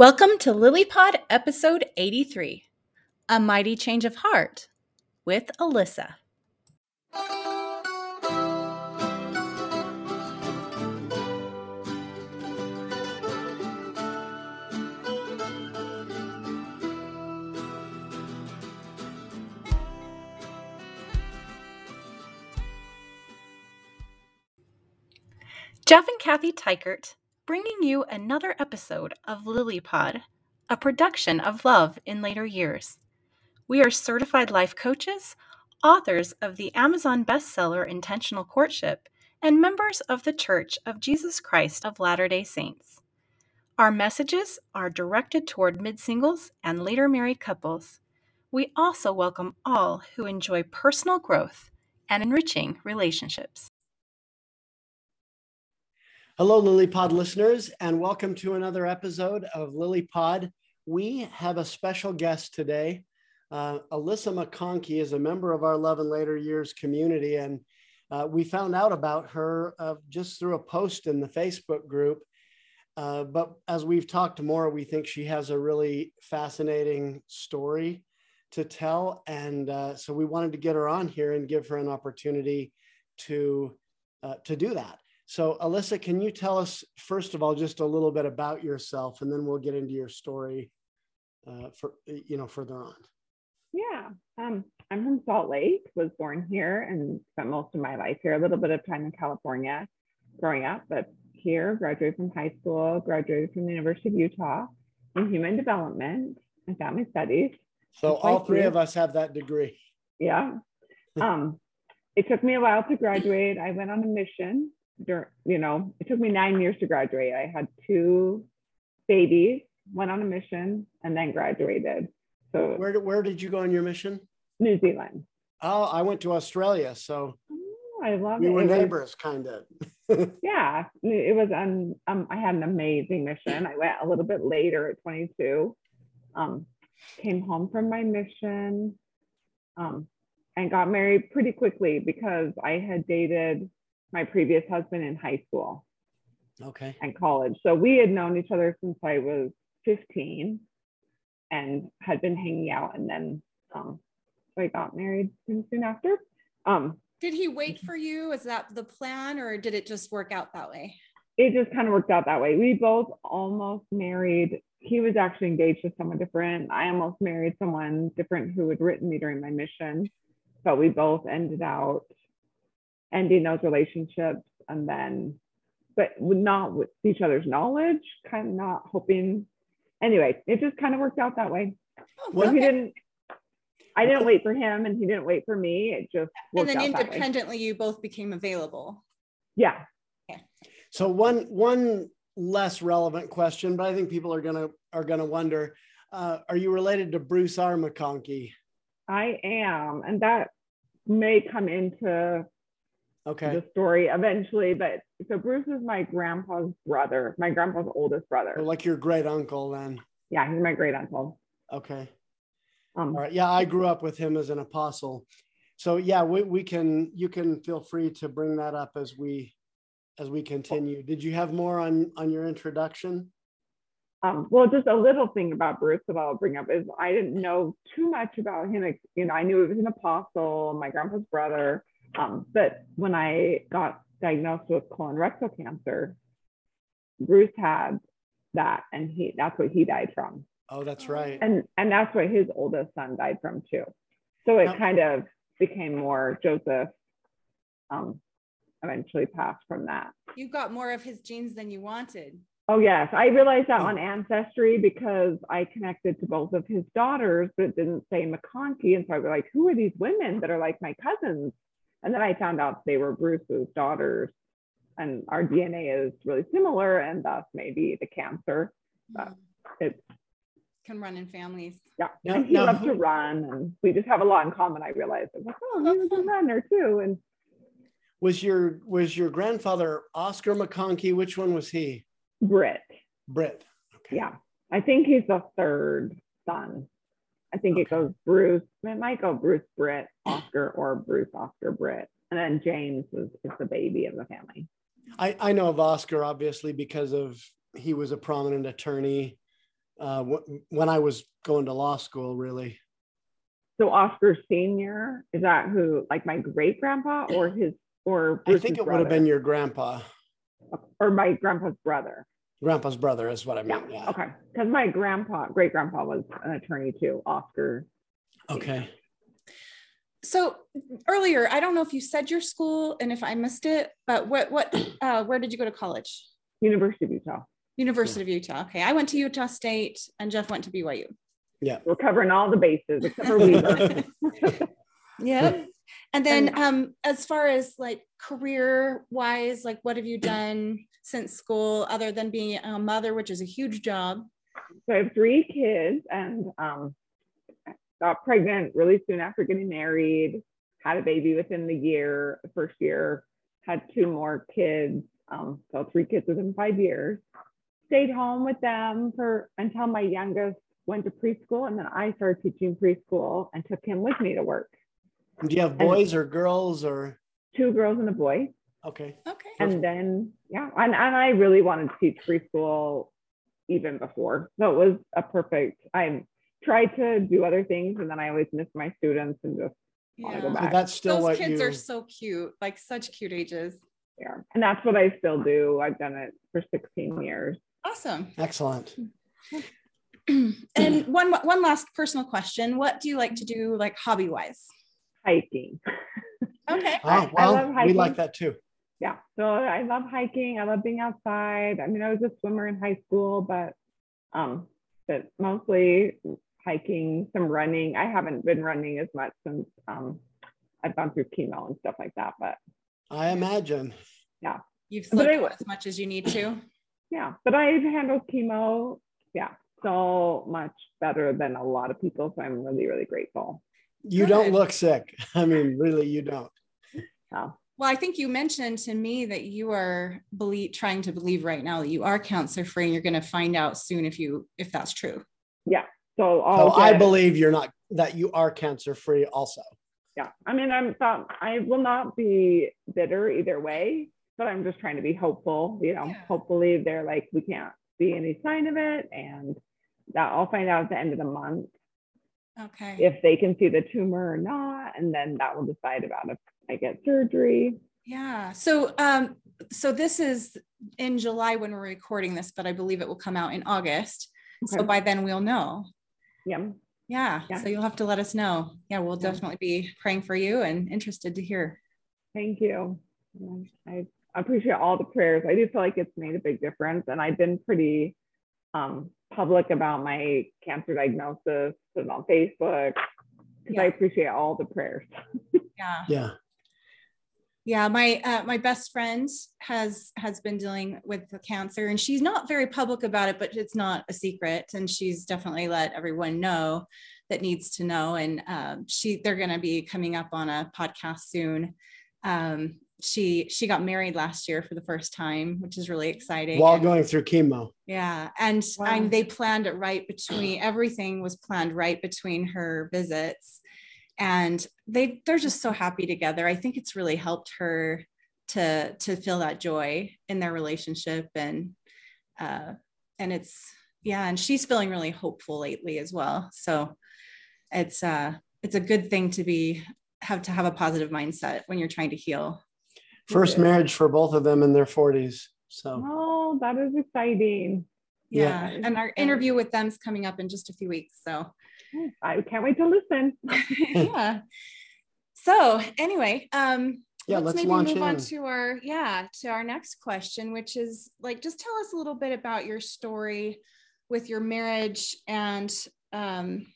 Welcome to LilyPod episode 83 A Mighty Change of Heart with Alyssa. Jeff and Kathy Teichert bringing you another episode of LilyPod, a production of Love in Later Years. We are certified life coaches, authors of the Amazon bestseller Intentional Courtship, and members of the Church of Jesus Christ of Latter day Saints. Our messages are directed toward mid singles and later married couples. We also welcome all who enjoy personal growth and enriching relationships. Hello, LilyPod listeners, and welcome to another episode of LilyPod. We have a special guest today. Uh, Alyssa McConkey is a member of our Love and Later Years community, and uh, we found out about her uh, just through a post in the Facebook group. Uh, but as we've talked more, we think she has a really fascinating story to tell. And uh, so we wanted to get her on here and give her an opportunity to, uh, to do that. So, Alyssa, can you tell us, first of all, just a little bit about yourself, and then we'll get into your story uh, for, you know, further on. Yeah, um, I'm from Salt Lake, was born here and spent most of my life here, a little bit of time in California growing up, but here, graduated from high school, graduated from the University of Utah in human development I got my studies. So all three of us have that degree. Yeah. Um, it took me a while to graduate. I went on a mission you know, it took me nine years to graduate. I had two babies, went on a mission, and then graduated. So where where did you go on your mission? New Zealand. Oh, I went to Australia. So oh, I love we it. were it neighbors, kind of. yeah, it was. Um, um, I had an amazing mission. I went a little bit later at 22. Um, came home from my mission. Um, and got married pretty quickly because I had dated my previous husband in high school. Okay. And college. So we had known each other since I was 15 and had been hanging out. And then um, I got married soon, soon after. Um, did he wait for you? Is that the plan or did it just work out that way? It just kind of worked out that way. We both almost married. He was actually engaged to someone different. I almost married someone different who had written me during my mission, but we both ended out ending those relationships and then but not with each other's knowledge kind of not hoping. Anyway it just kind of worked out that way. Oh, well, he didn't i didn't wait for him and he didn't wait for me. It just and then independently you both became available. Yeah. Okay. so one one less relevant question but i think people are gonna are gonna wonder uh, are you related to bruce r. Mcconkey i am and that may come into okay. the story eventually but so bruce is my grandpa's brother my grandpa's oldest brother. So like your great uncle then? Yeah he's my great uncle. Okay. Um, all right. Yeah i grew up with him as an apostle. So yeah we, we can you can feel free to bring that up as we as we continue. Did you have more on on your introduction? Um, well, just a little thing about Bruce that I'll bring up is I didn't know too much about him. You know, I knew he was an apostle, my grandpa's brother, um, but when I got diagnosed with colon rectal cancer, Bruce had that, and he that's what he died from. Oh, that's right. And and that's what his oldest son died from too. So it kind of became more Joseph. Um, eventually passed from that. You got more of his genes than you wanted. Oh yes, I realized that on Ancestry because I connected to both of his daughters, but it didn't say McConkey, and so I was like, "Who are these women that are like my cousins?" And then I found out they were Bruce's daughters, and our DNA is really similar, and thus maybe the cancer. But hmm. it can run in families. Yeah, no, and he no. loves to run, and we just have a lot in common. I realized, like, oh, oh he was a runner too, and was your was your grandfather Oscar McConkey? Which one was he? Britt. Britt. Okay. Yeah, I think he's the third son. I think okay. it goes Bruce. It might go Bruce Britt Oscar or Bruce Oscar Britt, and then James is, is the baby of the family. I, I know of Oscar obviously because of he was a prominent attorney uh, when I was going to law school, really. So Oscar Senior is that who, like my great grandpa, or his, or Bruce's I think it brother? would have been your grandpa, or my grandpa's brother. Grandpa's brother is what I mean. Yeah. yeah. Okay. Because my grandpa, great grandpa, was an attorney too, Oscar. Okay. So earlier, I don't know if you said your school and if I missed it, but what what uh, where did you go to college? University of Utah. University yeah. of Utah. Okay, I went to Utah State, and Jeff went to BYU. Yeah, we're covering all the bases except for Weber. yeah, and then um, as far as like career wise, like what have you done since school other than being a mother, which is a huge job? So I have three kids, and um, got pregnant really soon after getting married. Had a baby within the year, the first year. Had two more kids, um, so three kids within five years stayed home with them for until my youngest went to preschool and then I started teaching preschool and took him with me to work. Do you have boys and or girls or two girls and a boy? Okay. Okay. And then yeah, and, and I really wanted to teach preschool even before. So it was a perfect I tried to do other things and then I always missed my students and just yeah. go back. So that's still Those kids you... are so cute, like such cute ages. Yeah. And that's what I still do. I've done it for 16 years. Awesome. Excellent. and one one last personal question: What do you like to do, like hobby wise? Hiking. Okay. Oh, well, I love hiking. we like that too. Yeah. So I love hiking. I love being outside. I mean, I was a swimmer in high school, but um, but mostly hiking, some running. I haven't been running as much since um, I've gone through chemo and stuff like that. But I imagine. Yeah. You've slept as much as you need to yeah but i've handled chemo yeah so much better than a lot of people so i'm really really grateful you Good. don't look sick i mean really you don't yeah. Well, I think you mentioned to me that you are believe, trying to believe right now that you are cancer free, and you're going to find out soon if you if that's true. Yeah. So, so I believe you're not that you are cancer free also. Yeah. I mean, I'm I will not be bitter either way but I'm just trying to be hopeful. You know, yeah. hopefully they're like, we can't see any sign of it. And that I'll find out at the end of the month. Okay. If they can see the tumor or not. And then that will decide about if I get surgery. Yeah. So um, so this is in July when we're recording this, but I believe it will come out in August. Okay. So by then we'll know. Yeah. yeah. Yeah. So you'll have to let us know. Yeah, we'll yeah. definitely be praying for you and interested to hear. Thank you. I I appreciate all the prayers. I do feel like it's made a big difference. And I've been pretty um, public about my cancer diagnosis, put on Facebook, because yeah. I appreciate all the prayers. yeah. Yeah. Yeah, my uh, my best friend has has been dealing with the cancer, and she's not very public about it, but it's not a secret, and she's definitely let everyone know that needs to know. And um, she they're going to be coming up on a podcast soon, um, she she got married last year for the first time, which is really exciting. While and, going through chemo. Yeah, and wow. and they planned it right between everything was planned right between her visits, and they they're just so happy together. I think it's really helped her to to feel that joy in their relationship and uh and it's yeah and she's feeling really hopeful lately as well so it's uh it's a good thing to be have to have a positive mindset when you're trying to heal first marriage for both of them in their 40s. So, oh, that is exciting. Yeah. yeah. And our interview with them is coming up in just a few weeks. So, I can't wait to listen. yeah. So, anyway, um, yeah, let's, let's maybe move in. on to our yeah to our next question, which is like just tell us a little bit about your story with your marriage and um,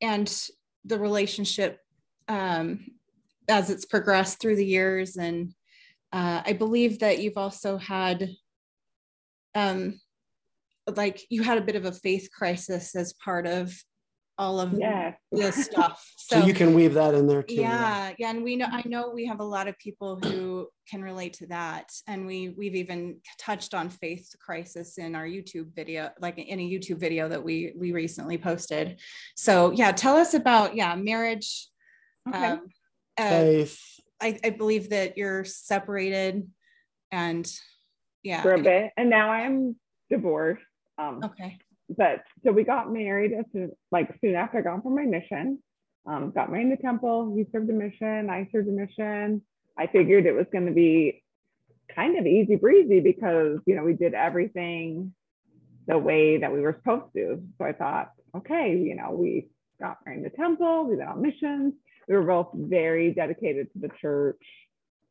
and the relationship um, as it's progressed through the years. And uh, I believe that you've also had, um, like, you had a bit of a faith crisis as part of all of yeah. the stuff. So, so, you can weave that in there too. Yeah, yeah, and we know I know we have a lot of people who can relate to that, and we we've even touched on faith crisis in our YouTube video, like in a YouTube video that we we recently posted. So yeah, tell us about yeah marriage. Okay. Um, uh, faith. I, I believe that you're separated and yeah. For a bit. And now I'm divorced. Um, okay. but so we got married as soon, like soon after I got from my mission. Um, got married in the temple. He served a mission. I served a mission. I figured it was going to be kind of easy breezy because you know we did everything the way that we were supposed to. So I thought, okay, you know, we got married in the temple. We went on missions. We were both very dedicated to the church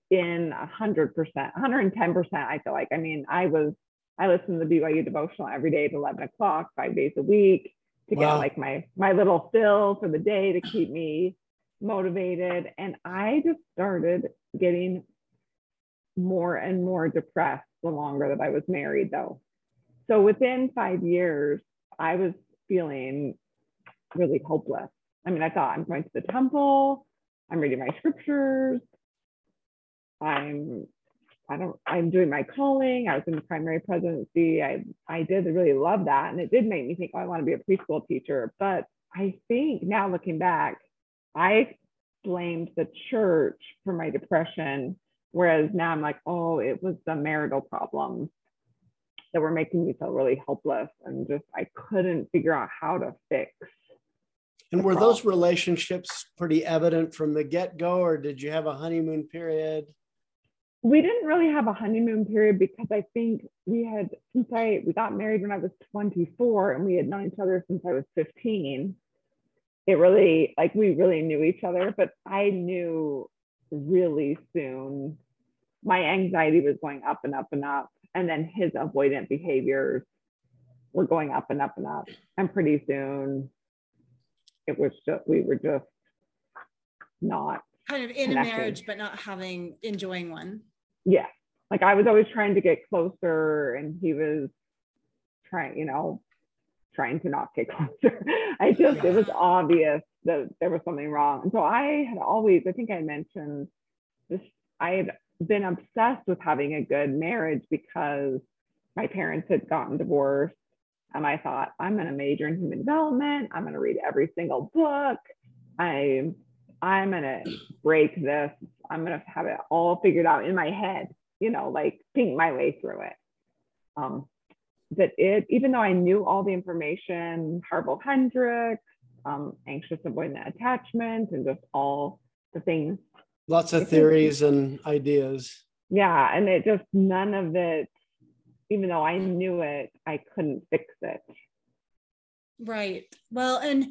in a hundred percent, 110 percent. I feel like. I mean, I was I listened to the BYU devotional every day at 11 o'clock, five days a week to wow. get like my my little fill for the day to keep me motivated. And I just started getting more and more depressed the longer that I was married, though. So within five years, I was feeling really hopeless. I mean, I thought I'm going to the temple, I'm reading my scriptures, I'm I don't I'm doing my calling. I was in the primary presidency. I I did really love that. And it did make me think, oh, I want to be a preschool teacher. But I think now looking back, I blamed the church for my depression. Whereas now I'm like, oh, it was the marital problems that were making me feel really helpless and just I couldn't figure out how to fix. And were those relationships pretty evident from the get-go, or did you have a honeymoon period? we didn't really have a honeymoon period because I think we had since I we got married when I was 24 and we had known each other since I was 15. It really like we really knew each other, but I knew really soon my anxiety was going up and up and up and then his avoidant behaviors were going up and up and up and pretty soon it was just we were just not kind of in connecting. a marriage but not having enjoying one. Yeah. Like i was always trying to get closer and he was trying you know trying to not get closer. I just it was obvious that there was something wrong. And so i had always i think i mentioned this i had been obsessed with having a good marriage because my parents had gotten divorced and i thought i'm going to major in human development i'm going to read every single book i I'm gonna break this. I'm gonna have it all figured out in my head, you know, like think my way through it. Um, that it, even though I knew all the information, Harville Hendrix, um, anxious avoidant attachment, and just all the things. Lots of theories and ideas. Yeah, and it just none of it. Even though I knew it, I couldn't fix it. Right. Well, and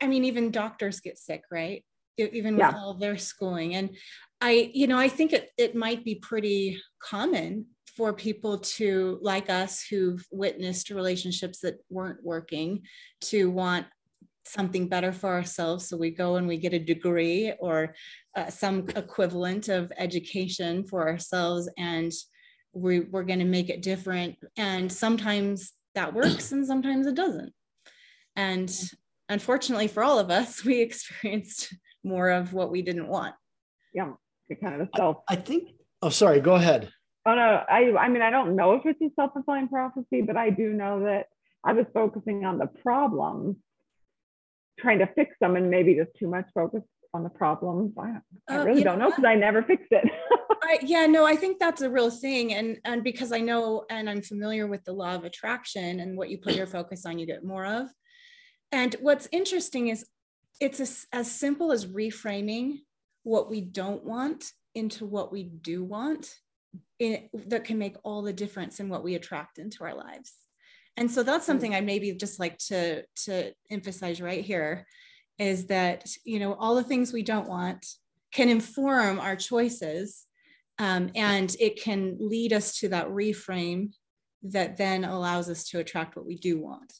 I mean, even doctors get sick, right? Even with yeah. all their schooling. And I, you know, I think it, it might be pretty common for people to, like us, who've witnessed relationships that weren't working, to want something better for ourselves. So we go and we get a degree or uh, some equivalent of education for ourselves, and we, we're going to make it different. And sometimes that works, and sometimes it doesn't. And unfortunately for all of us, we experienced more of what we didn't want. Yeah, it kind of self. I think. Oh, sorry. Go ahead. Oh no, I I mean I don't know if it's a self fulfilling prophecy, but I do know that I was focusing on the problems, trying to fix them, and maybe just too much focus on the problem. I, I uh, really don't know because I never fixed it. I, yeah, no, I think that's a real thing, and and because I know and I'm familiar with the law of attraction and what you put your focus on, you get more of. And what's interesting is it's as, as simple as reframing what we don't want into what we do want in, that can make all the difference in what we attract into our lives. And so that's something I maybe just like to, to emphasize right here is that, you know, all the things we don't want can inform our choices um, and it can lead us to that reframe that then allows us to attract what we do want.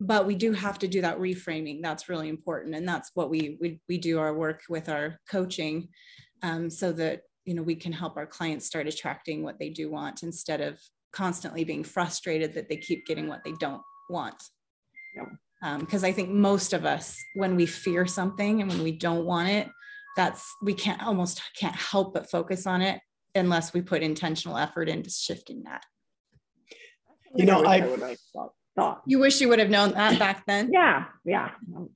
But we do have to do that reframing. That's really important and that's what we we, we do our work with our coaching um, so that you know we can help our clients start attracting what they do want instead of constantly being frustrated that they keep getting what they don't want because um, i think most of us when we fear something and when we don't want it that's we can't almost can't help but focus on it unless we put intentional effort into shifting that you know i, I thought. You wish you would have known that back then. yeah, yeah.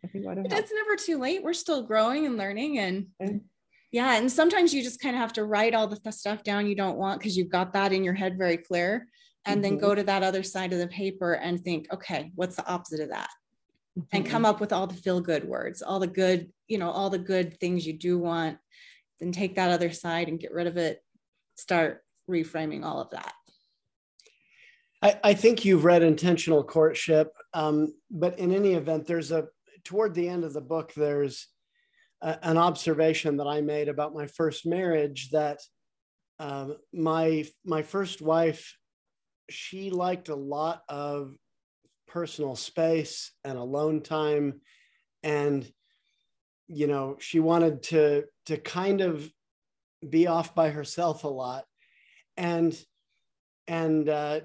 I think but it's never too late. We're still growing and learning, and okay. yeah. And sometimes you just kind of have to write all the stuff down you don't want because you've got that in your head very clear. and then go to that other side of the paper and think, okay, what's the opposite of that? And Mhm. come up with all the feel good words, all the good, you know, all the good things you do want. Then take that other side and get rid of it. Start reframing all of that. I, I think you've read Intentional Courtship, um, but in any event, there's a toward the end of the book, there's a, an observation that I made about my first marriage that um, my my first wife, she liked a lot of personal space and alone time, and you know she wanted to to kind of be off by herself a lot, and and uh,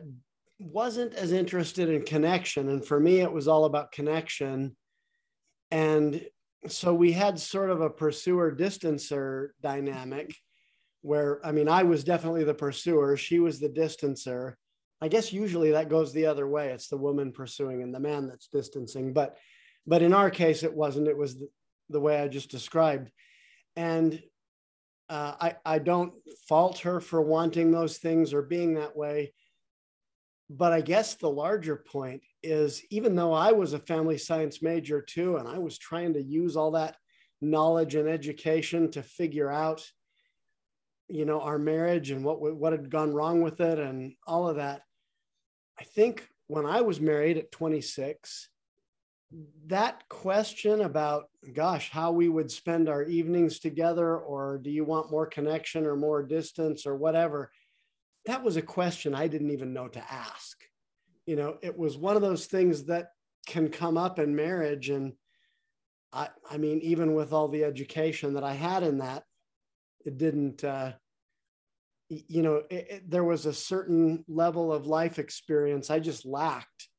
wasn't as interested in connection. And for me, it was all about connection. And so we had sort of a pursuer distancer dynamic where, I mean, I was definitely the pursuer, she was the distancer. I guess usually that goes the other way. It's the woman pursuing and the man that's distancing. But but in our case, it wasn't. It was the, the way I just described. And uh, I, I don't fault her for wanting those things or being that way but I guess the larger point is even though I was a family science major too, and I was trying to use all that knowledge and education to figure out, you know, our marriage and what what had gone wrong with it and all of that. I think when I was married at 26, that question about, gosh, how we would spend our evenings together, or do you want more connection or more distance or whatever, that was a question I didn't even know to ask. You know, it was one of those things that can come up in marriage. And I, I mean, even with all the education that I had in that, it didn't, uh, you know, it, it, there was a certain level of life experience I just lacked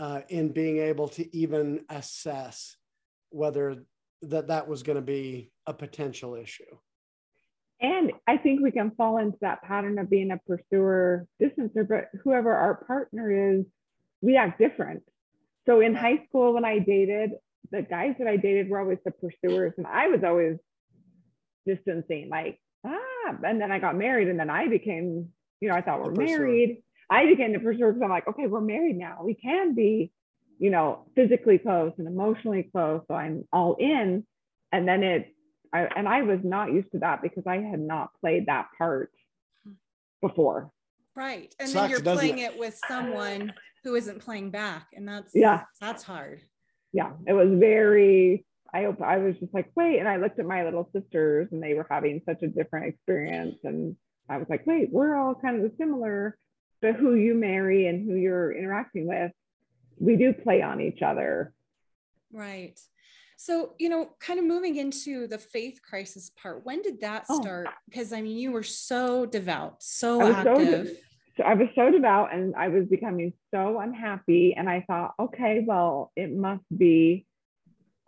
uh, in being able to even assess whether that that was going to be a potential issue. And I think we can fall into that pattern of being a pursuer distancer, but whoever our partner is, we act different. So in high school, when I dated, the guys that I dated were always the pursuers, and I was always distancing, like, ah, and then I got married, and then I became, you know, I thought we're married. I became the pursuer because I'm like, okay, we're married now. We can be, you know, physically close and emotionally close. So I'm all in. And then it I, and I was not used to that because I had not played that part before. Right. And Sucks, then you're playing it? it with someone who isn't playing back. And that's Yeah. that's hard. Yeah, it was very. I op- I was just like, wait, and I looked at my little sisters, and they were having such a different experience, and I was like, wait, we're all kind of similar, but who you marry and who you're interacting with, we do play on each other. Right. So, you know, kind of moving into the faith crisis part, when did that Oh. start? Because I mean, you were so devout, so was so de- active. So I was so devout and I was becoming so unhappy. And I thought, okay, well, it must be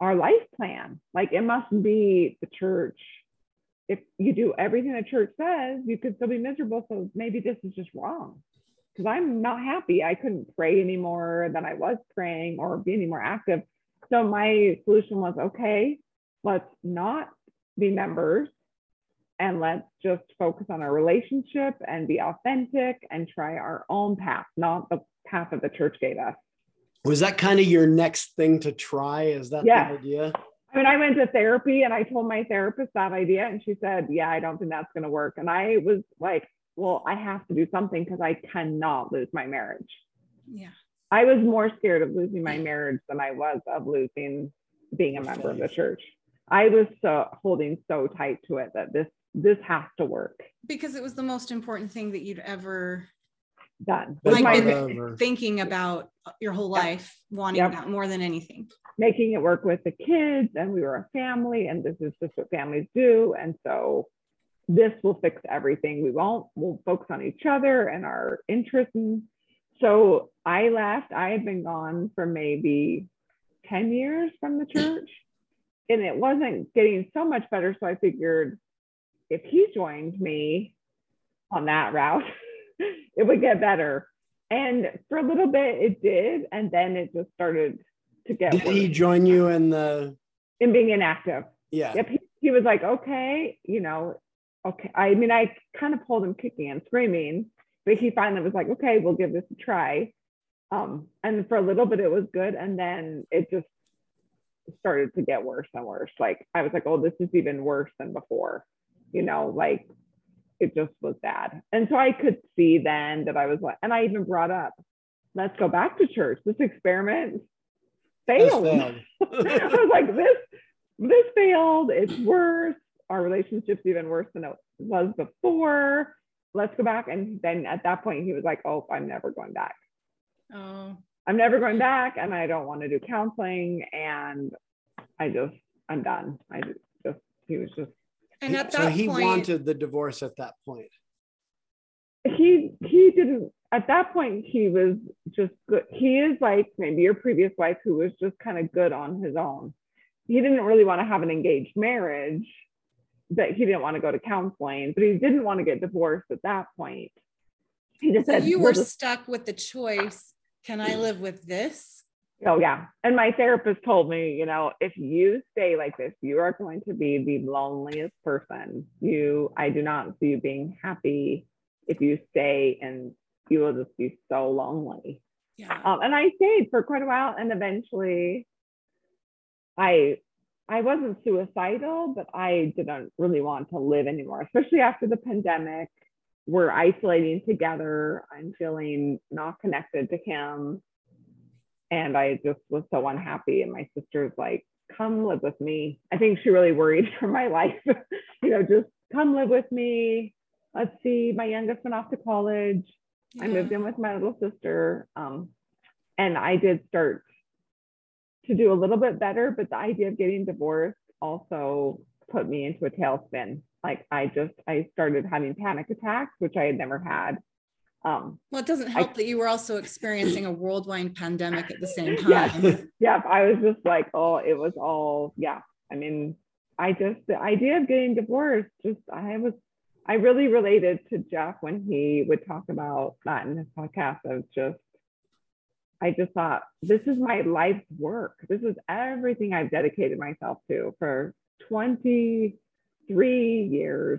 our life plan. Like it must be the church. If you do everything the church says, you could still be miserable. So maybe this is just wrong. Because I'm not happy. I couldn't pray anymore than I was praying or be any more active. So my solution was okay, let's not be members and let's just focus on our relationship and be authentic and try our own path, not the path that the church gave us. Was that kind of your next thing to try? Is that Yeah. the idea? I mean, I went to therapy and I told my therapist that idea, and she said, Yeah, I don't think that's going to work. And I was like, Well, I have to do something because I cannot lose my marriage. Yeah. I was more scared of losing my marriage than I was of losing being a member of the church. I was so holding so tight to it that this this has to work. Because it was the most important thing that you'd ever Done. Like my, in- part or- thinking about your whole Yep. life, wanting Yep. that more than anything. making it work with the kids and we were a family and this is just what families do and so this will fix everything we won't we'll focus on each other and our interests and so i left i had been gone for maybe 10 years from the church and it wasn't getting so much better so i figured if he joined me on that route it would get better and for a little bit it did and then it just started to get Did he worse join you in the? in being inactive. Yeah. Yep. He, he was like, okay, you know, okay. I mean, I kind of pulled him kicking and screaming. but he finally was like, okay, we'll give this a try. Um, and for a little bit, it was good. And then it just started to get worse and worse. Like I was like, oh, this is even worse than before, you know, like it just was bad. And so I could see then that I was like, and I even brought up, let's go back to church. This experiment failed. failed. I was like, this, this failed. It's worse. Our relationship's even worse than it was before. Let's go back. And then at that point, he was like, oh, I'm never going back. Oh. I'm never going back and I don't want to do counseling. And I just, I'm done. I just, he was just. And at that so he point, wanted the divorce at that point. He, he didn't, at that point, he was just good. He is like maybe your previous wife who was just kind of good on his own. He didn't really want to have an engaged marriage, but he didn't want to go to counseling, but he didn't want to get divorced at that point. He just so said, you were just, stuck with the choice can I live with this? Oh, yeah. And my therapist told me, you know, if you stay like this, you are going to be the loneliest person. You, I do not see you being happy if you stay and you will just be so lonely. Yeah. Um, and I stayed for quite a while and eventually I I wasn't suicidal, but I didn't really want to live anymore, especially after the pandemic we're isolating together. I'm feeling not connected to him. And I just was so unhappy. And my sister's like, come live with me. I think she really worried for my life. you know, just come live with me. Let's see. My youngest went off to college. Yeah. I moved in with my little sister. Um, and I did start to do a little bit better, but the idea of getting divorced also put me into a tailspin like I just I started having panic attacks, which I had never had. Um, well, it doesn't help I, that you were also experiencing a worldwide pandemic at the same time. Yeah, yeah, I was just like, oh, it was all yeah. I mean, I just the idea of getting divorced, just I was I really related to Jeff when he would talk about that in his podcast of just I just thought this is my life's work. This is everything I've dedicated myself to for 23 years.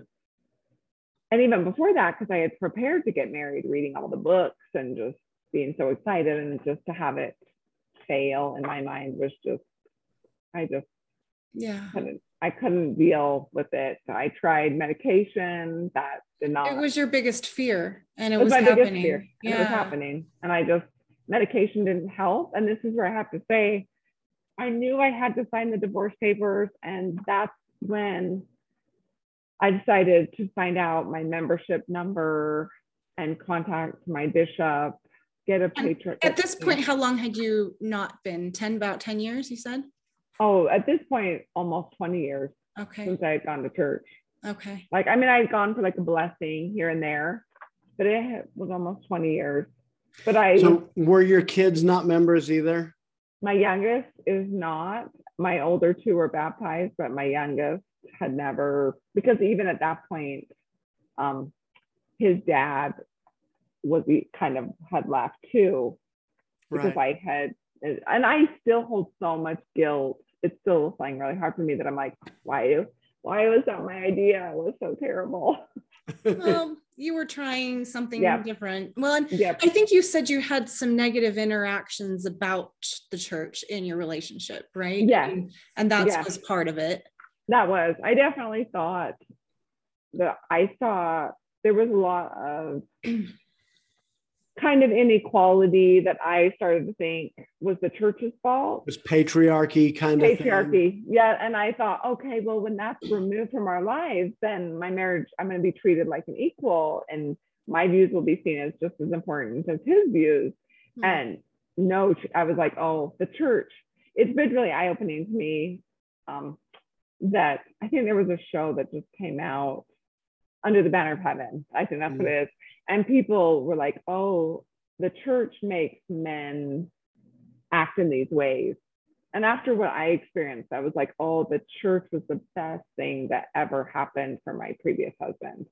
And even before that, because I had prepared to get married, reading all the books and just being so excited, and just to have it fail in my mind was just, I just, yeah, couldn't, I couldn't deal with it. So I tried medication that did not. It was your biggest fear, and it, it was, was, my happening. biggest fear. Yeah. It was happening, and I just medication didn't help. And this is where I have to say, I knew I had to sign the divorce papers, and that's when I decided to find out my membership number and contact my bishop, get a patriot. At this point, how long had you not been? 10, about 10 years, you said? Oh, at this point, almost 20 years. Okay. Since I had gone to church. Okay. Like, I mean, I had gone for like a blessing here and there, but it was almost 20 years. But I. So were your kids not members either? My youngest is not. My older two were baptized, but my youngest had never because even at that point um, his dad was he kind of had left too because right. I had and I still hold so much guilt. It's still something really hard for me that I'm like, why why was that my idea? It was so terrible. well, you were trying something yep. different. Well, yep. I think you said you had some negative interactions about the church in your relationship, right? Yeah. And, and that yeah. was part of it that was i definitely thought that i saw there was a lot of kind of inequality that i started to think was the church's fault. It was patriarchy kind patriarchy, of patriarchy yeah and i thought okay well when that's removed from our lives then my marriage i'm going to be treated like an equal and my views will be seen as just as important as his views. Mm-hmm. and no i was like oh the church it's been really eye-opening to me um, that I think there was a show that just came out under the banner of heaven. I think that's mm-hmm. what it is. And people were like, oh, the church makes men act in these ways. And after what I experienced, I was like, oh, the church was the best thing that ever happened for my previous husband.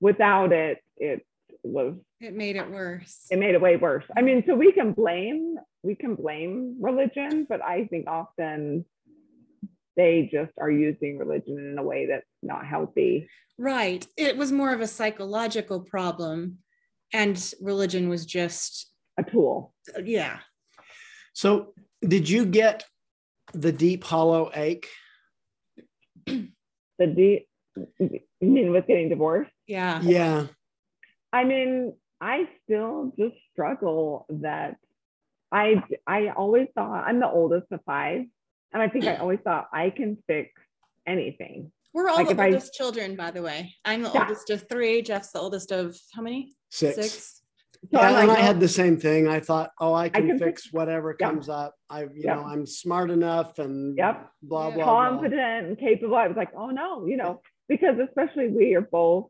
Without it, it was it made it worse. It made it way worse. I mean, so we can blame we can blame religion, but I think often they just are using religion in a way that's not healthy. Right. It was more of a psychological problem and religion was just a tool. Yeah. So, did you get the deep hollow ache? the deep, you mean with getting divorced? Yeah. Yeah. I mean, I still just struggle that I I always thought I'm the oldest of five, and I think I always thought I can fix anything. We're all like the oldest I, children, by the way. I'm the yeah. oldest of three. Jeff's the oldest of how many? Six. Six. So yeah, and I had the same thing. I thought, oh, I can, I can fix whatever yep. comes up. I, you yep. know, I'm smart enough and yep. blah, blah, confident blah. and capable. I was like, oh no, you know, because especially we are both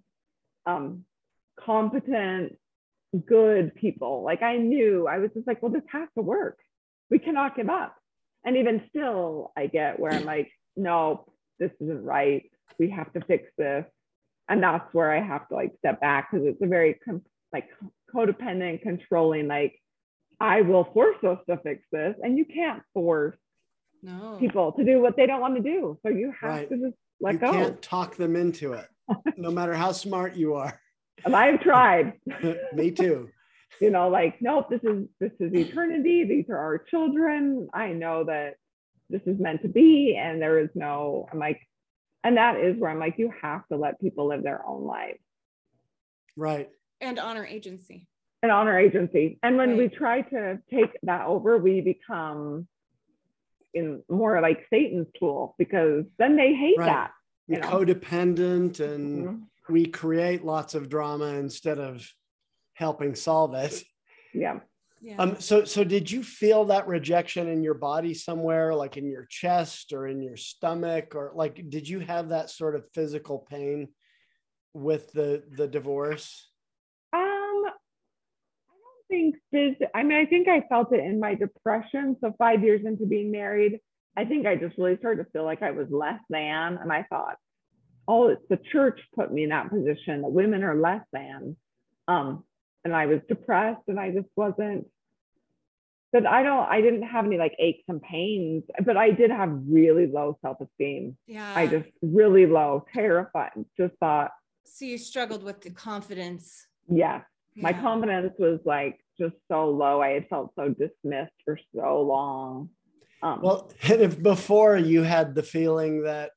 um, competent, good people. Like I knew I was just like, well, this has to work. We cannot give up. And even still, I get where I'm like, no, this isn't right. We have to fix this. And that's where I have to like step back because it's a very like codependent, controlling, like I will force us to fix this. And you can't force no. people to do what they don't want to do. So you have right. to just let you go. You can't talk them into it, no matter how smart you are. And I've tried. Me too. You know, like, nope, this is this is eternity. These are our children. I know that this is meant to be, and there is no. I'm like, and that is where I'm like, you have to let people live their own lives. Right. And honor agency. And honor agency. And when right. we try to take that over, we become in more like Satan's tool because then they hate right. that. You know? Codependent and mm-hmm we create lots of drama instead of helping solve it. Yeah. Yeah. Um, so, so did you feel that rejection in your body somewhere, like in your chest or in your stomach, or like, did you have that sort of physical pain with the the divorce? Um, I don't think this. I mean, I think I felt it in my depression. So five years into being married, I think I just really started to feel like I was less than, and I thought, oh, it's the church put me in that position. The women are less than. Um, and I was depressed and I just wasn't. But I don't, I didn't have any like aches and pains, but I did have really low self esteem. Yeah. I just really low, terrified, just thought. So you struggled with the confidence. Yeah. yeah. My confidence was like just so low. I had felt so dismissed for so long. Um, well, and if before you had the feeling that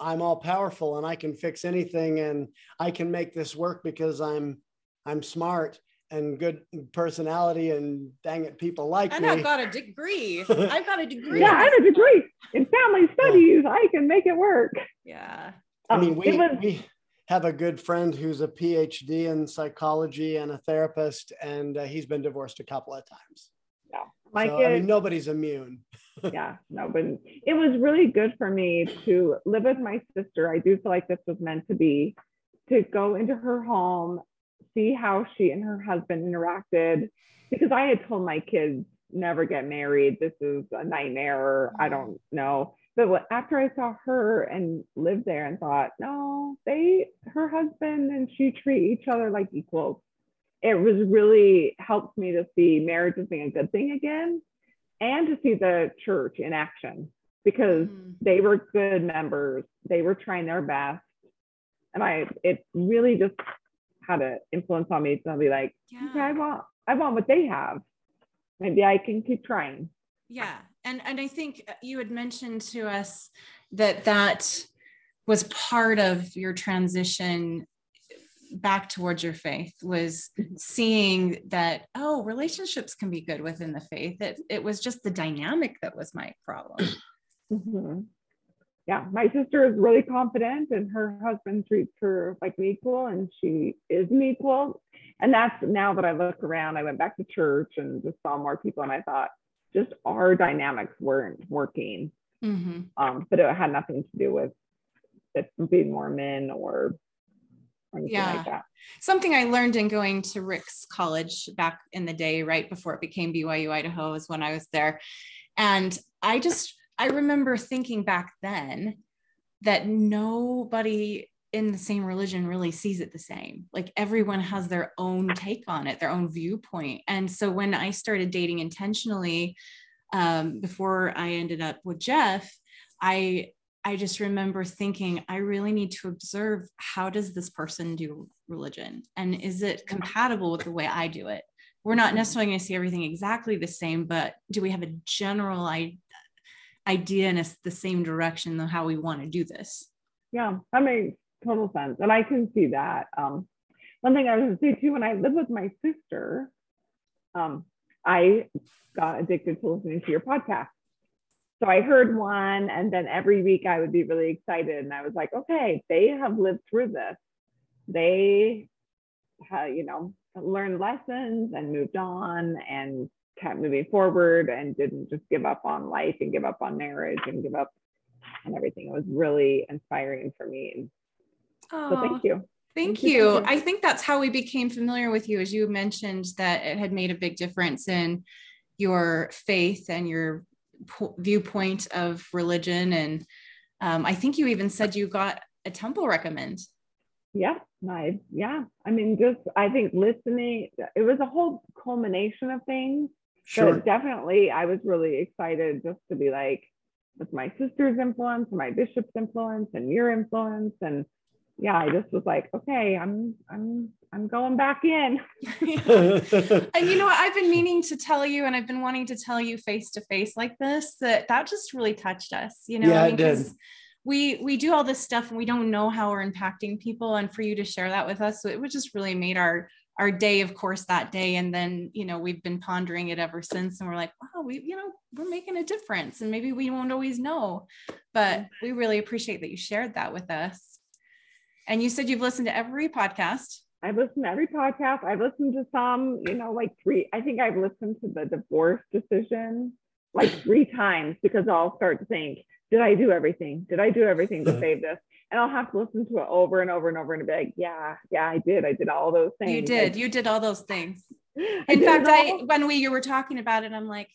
I'm all powerful and I can fix anything and I can make this work because I'm I'm smart and good personality and dang it, people like and me. And I've got a degree. I've got a degree. yeah, I have a degree in family studies. Yeah. I can make it work. Yeah. I mean, we, was, we have a good friend who's a PhD in psychology and a therapist, and uh, he's been divorced a couple of times. Yeah. My so, kid, I mean, nobody's immune. yeah, no, but it was really good for me to live with my sister. I do feel like this was meant to be to go into her home, see how she and her husband interacted, because I had told my kids never get married. This is a nightmare. I mm-hmm. don't know. But after I saw her and lived there and thought, no, they, her husband and she treat each other like equals. It was really helped me to see marriage as being a good thing again and to see the church in action because mm. they were good members. They were trying their best. And I, it really just had an influence on me So I'll be like, yeah. okay, I want, I want what they have. Maybe I can keep trying. Yeah. And, and I think you had mentioned to us that that was part of your transition back towards your faith was mm-hmm. seeing that oh relationships can be good within the faith that it was just the dynamic that was my problem mm-hmm. Yeah my sister is really confident and her husband treats her like an equal and she is an equal and that's now that i look around i went back to church and just saw more people and i thought just our dynamics weren't working mm-hmm. um, but it had nothing to do with it being more men or yeah. Like that. Something I learned in going to Ricks College back in the day, right before it became BYU Idaho, is when I was there. And I just, I remember thinking back then that nobody in the same religion really sees it the same. Like everyone has their own take on it, their own viewpoint. And so when I started dating intentionally, um, before I ended up with Jeff, I I just remember thinking, I really need to observe how does this person do religion? And is it compatible with the way I do it? We're not mm-hmm. necessarily going to see everything exactly the same, but do we have a general idea in the same direction of how we want to do this? Yeah, that makes total sense. And I can see that. Um, one thing I was going to say too, when I lived with my sister, um, I got addicted to listening to your podcast. So I heard one, and then every week I would be really excited. And I was like, okay, they have lived through this. They, have, you know, learned lessons and moved on and kept moving forward and didn't just give up on life and give up on marriage and give up on everything. It was really inspiring for me. Oh, so thank you. Thank, you. I think that's how we became familiar with you, as you mentioned that it had made a big difference in your faith and your po- viewpoint of religion. And um, I think you even said you got a temple recommend. Yeah, I yeah. I mean, just I think listening. It was a whole culmination of things. Sure. But definitely, I was really excited just to be like, with my sister's influence, my bishop's influence, and your influence, and yeah, I just was like, okay, I'm I'm I'm going back in. and you know what? I've been meaning to tell you, and I've been wanting to tell you face to face like this that that just really touched us. You know, yeah, I because we we do all this stuff and we don't know how we're impacting people, and for you to share that with us, so it would just really made our our day of course that day and then you know we've been pondering it ever since and we're like wow we you know we're making a difference and maybe we won't always know but we really appreciate that you shared that with us and you said you've listened to every podcast. I've listened to every podcast. I've listened to some, you know, like three. I think I've listened to the divorce decision like three times because I'll start to think, did I do everything? Did I do everything to save this? And I'll have to listen to it over and over and over and be like, yeah, yeah, I did. I did all those things. You did. I, you did all those things. In fact, I when we you were talking about it, I'm like,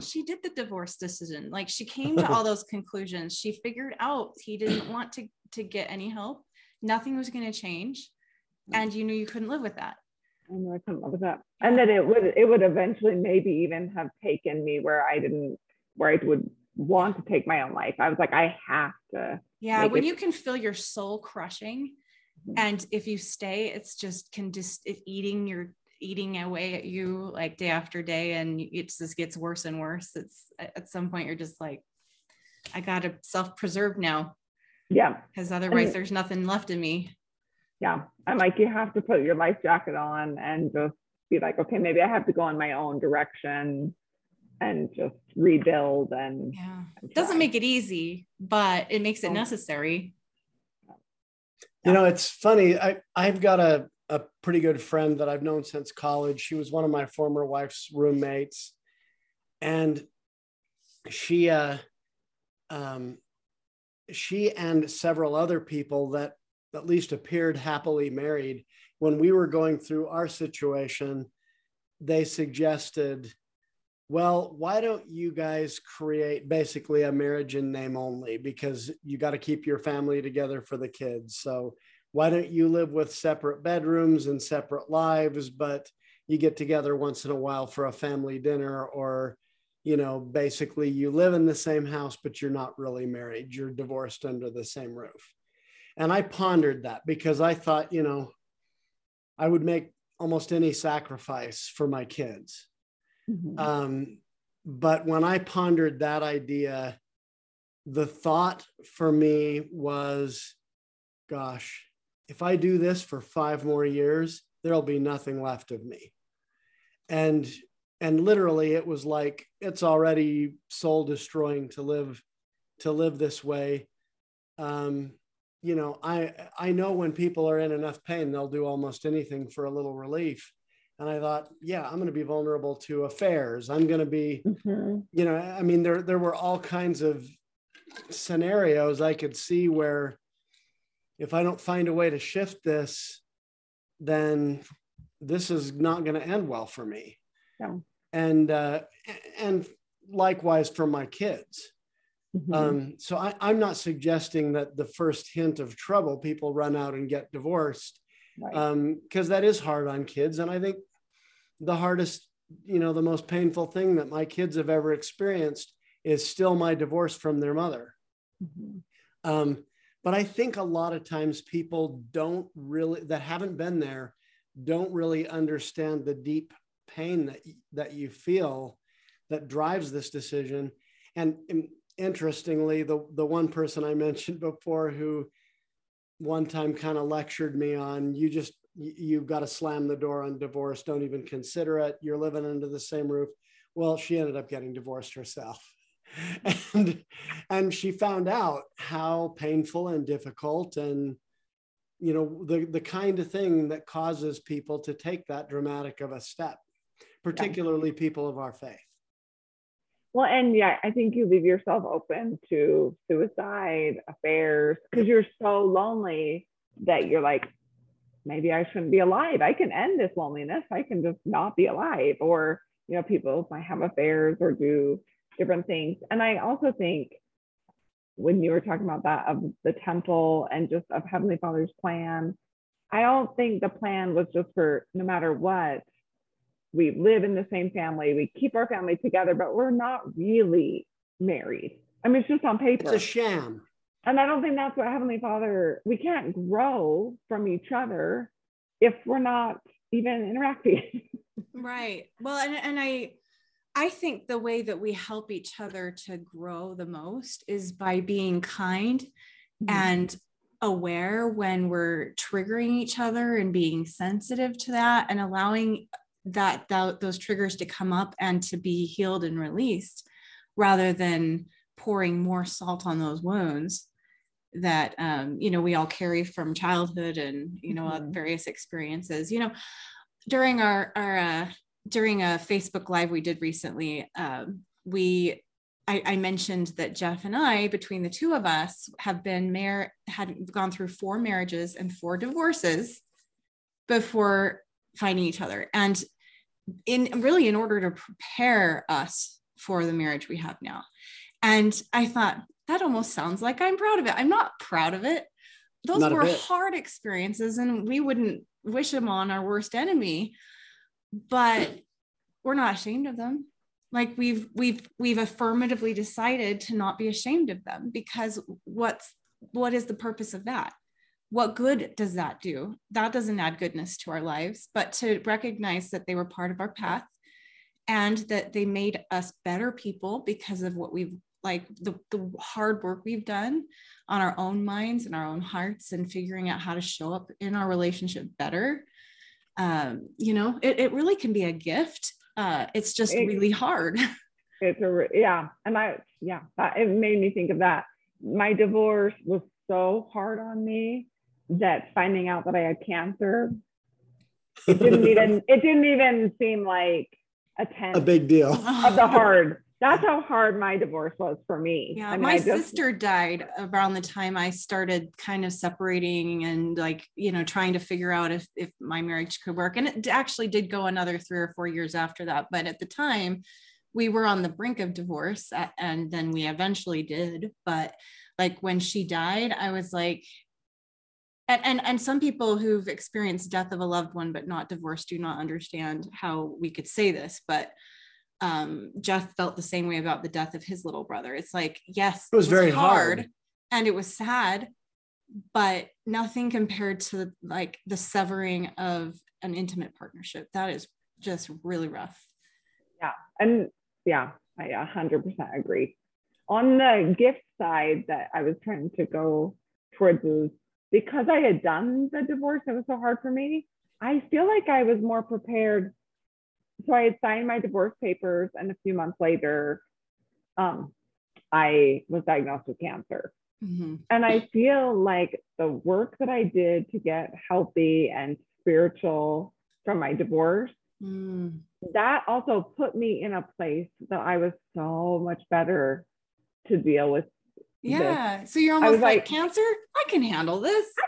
she did the divorce decision. Like she came to all those conclusions. She figured out he didn't want to to get any help nothing was going to change mm. and you knew you couldn't live with that I know I couldn't live with that. And that it would it would eventually maybe even have taken me where I didn't where I would want to take my own life. I was like, I have to. Yeah, when it- you can feel your soul crushing, mm-hmm. and if you stay, it's just can just it's eating your eating away at you like day after day, and it just gets worse and worse. It's at some point you're just like, I gotta self preserve now. Yeah. Because otherwise, and, there's nothing left in me. Yeah. I'm like, you have to put your life jacket on and just be like, okay, maybe I have to go in my own direction and just rebuild and yeah. it doesn't make it easy but it makes it necessary. You know it's funny i i've got a a pretty good friend that i've known since college. She was one of my former wife's roommates. And she uh um she and several other people that at least appeared happily married, when we were going through our situation, they suggested, well, why don't you guys create basically a marriage in name only? Because you got to keep your family together for the kids. So why don't you live with separate bedrooms and separate lives, but you get together once in a while for a family dinner or you know, basically you live in the same house, but you're not really married. You're divorced under the same roof. And I pondered that because I thought, you know, I would make almost any sacrifice for my kids. Mm-hmm. Um, but when I pondered that idea, the thought for me was, gosh, if I do this for five more years, there'll be nothing left of me. And and literally it was like it's already soul destroying to live to live this way um, you know i i know when people are in enough pain they'll do almost anything for a little relief and i thought yeah i'm going to be vulnerable to affairs i'm going to be mm-hmm. you know i mean there there were all kinds of scenarios i could see where if i don't find a way to shift this then this is not going to end well for me yeah and uh, and likewise for my kids. Mm-hmm. Um, so I, I'm not suggesting that the first hint of trouble, people run out and get divorced, because right. um, that is hard on kids. And I think the hardest, you know, the most painful thing that my kids have ever experienced is still my divorce from their mother. Mm-hmm. Um, but I think a lot of times people don't really that haven't been there don't really understand the deep pain that that you feel that drives this decision. And, and interestingly, the the one person I mentioned before who one time kind of lectured me on you just you've got to slam the door on divorce. Don't even consider it. You're living under the same roof. Well she ended up getting divorced herself. And and she found out how painful and difficult and you know the the kind of thing that causes people to take that dramatic of a step particularly yeah. people of our faith well and yeah i think you leave yourself open to suicide affairs because you're so lonely that you're like maybe i shouldn't be alive. I can end this loneliness. I can just not be alive. Or you know people might have affairs or do different things. And I also think when you were talking about that of the temple and just of Heavenly Father's plan, I don't think the plan was just for no matter what, we live in the same family, we keep our family together, but we're not really married. I mean, it's just on paper. It's a sham. And I don't think that's what Heavenly Father, we can't grow from each other if we're not even interacting. right. Well, and, and I, I think the way that we help each other to grow the most is by being kind mm-hmm. and aware when we're triggering each other and being sensitive to that and allowing that, that those triggers to come up and to be healed and released rather than pouring more salt on those wounds that um, you know we all carry from childhood and you know mm-hmm. various experiences you know during our our uh, during a Facebook Live we did recently, um, we I, I, mentioned that Jeff and I, between the two of us, have been mar- had gone through four marriages and four divorces before finding each other, and in really in order to prepare us for the marriage we have now. And I thought that almost sounds like I'm proud of it. I'm not proud of it. Those not were hard experiences, and we wouldn't wish them on our worst enemy but we're not ashamed of them like we've we've we've affirmatively decided to not be ashamed of them because what's what is the purpose of that what good does that do that doesn't add goodness to our lives but to recognize that they were part of our path and that they made us better people because of what we've like the, the hard work we've done on our own minds and our own hearts and figuring out how to show up in our relationship better um, you know, it, it really can be a gift. Uh, it's just it, really hard. It's a, yeah. And I, yeah, that, it made me think of that. My divorce was so hard on me that finding out that I had cancer, it didn't even, it didn't even seem like a tenth a big deal of the hard that's how hard my divorce was for me. Yeah, I mean, my just, sister died around the time I started kind of separating and like, you know, trying to figure out if if my marriage could work. And it actually did go another 3 or 4 years after that, but at the time we were on the brink of divorce and then we eventually did, but like when she died, I was like and, and and some people who've experienced death of a loved one but not divorce do not understand how we could say this, but um, Jeff felt the same way about the death of his little brother. It's like, yes, it was, it was very hard, hard and it was sad, but nothing compared to like the severing of an intimate partnership. That is just really rough. Yeah. And yeah, I 100% agree. On the gift side that I was trying to go towards is because I had done the divorce, it was so hard for me. I feel like I was more prepared so I had signed my divorce papers, and a few months later, um, I was diagnosed with cancer. Mm-hmm. And I feel like the work that I did to get healthy and spiritual from my divorce, mm. that also put me in a place that I was so much better to deal with. Yeah. This. So you're almost like, like, cancer? I can handle this. I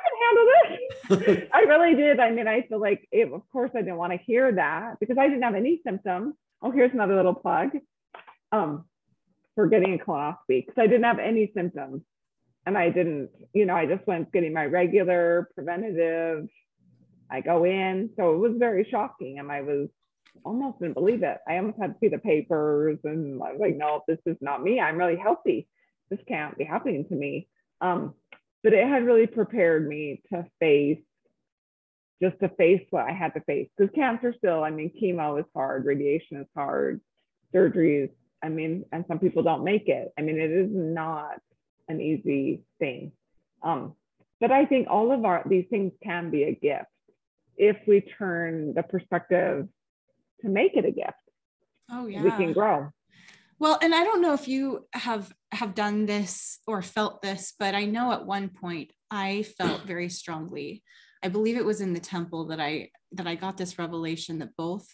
can handle this. I really did. I mean, I feel like it, of course I didn't want to hear that because I didn't have any symptoms. Oh, here's another little plug um, for getting a colonoscopy because I didn't have any symptoms. And I didn't, you know, I just went getting my regular preventative. I go in. So it was very shocking. And I was almost didn't believe it. I almost had to see the papers and I was like, no, this is not me. I'm really healthy. This can't be happening to me. Um, but it had really prepared me to face just to face what I had to face because cancer still, I mean, chemo is hard, radiation is hard, surgeries, I mean, and some people don't make it. I mean, it is not an easy thing. Um, but I think all of our these things can be a gift if we turn the perspective to make it a gift. Oh yeah. We can grow. Well, and I don't know if you have have done this or felt this, but I know at one point I felt very strongly. I believe it was in the temple that I that I got this revelation that both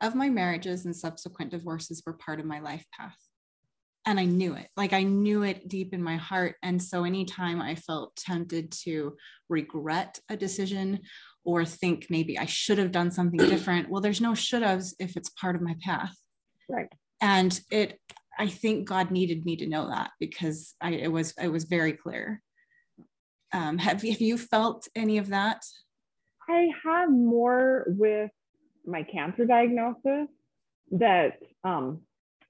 of my marriages and subsequent divorces were part of my life path. And I knew it. Like I knew it deep in my heart. And so anytime I felt tempted to regret a decision or think maybe I should have done something different, well, there's no should haves if it's part of my path. Right. And it, I think God needed me to know that because I, it was, it was very clear. Um, have, have you felt any of that? I have more with my cancer diagnosis that um,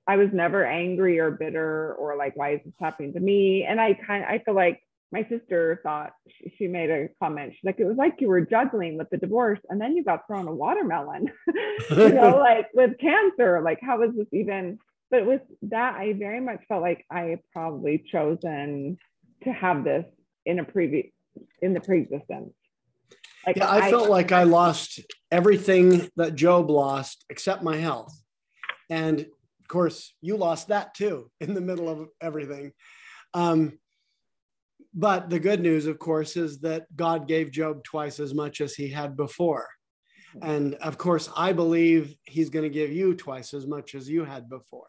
I was never angry or bitter or like, why is this happening to me? And I kind I feel like my sister thought she, she, made a comment. She's like, it was like you were juggling with the divorce and then you got thrown a watermelon, you know, like with cancer, like how was this even? But with that, I very much felt like I probably chosen to have this in a previous, in the pre-existence. Like yeah, I, I felt like I lost everything that Job lost except my health. And of course, you lost that too in the middle of everything. Um, but the good news, of course, is that God gave Job twice as much as he had before. And of course, I believe he's going to give you twice as much as you had before.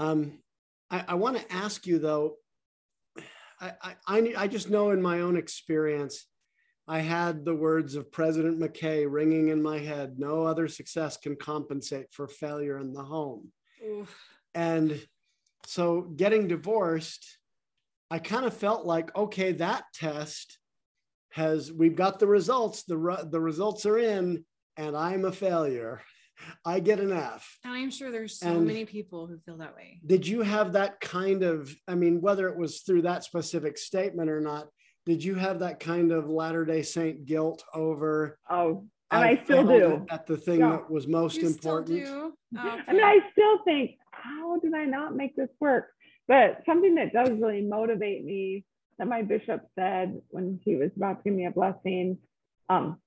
Um, I, I want to ask you, though, I, I, I just know in my own experience, I had the words of President McKay ringing in my head no other success can compensate for failure in the home. Oof. And so getting divorced, I kind of felt like, okay, that test has, we've got the results, the, the results are in, and I'm a failure. I get an F. And I'm sure there's so and many people who feel that way. Did you have that kind of, I mean, whether it was through that specific statement or not, did you have that kind of Latter day Saint guilt over? Oh, and I, I still do. At the thing yeah. that was most you important. Oh, okay. I mean, I still think, how did I not make this work? But something that does really motivate me that my bishop said when he was about to give me a blessing um,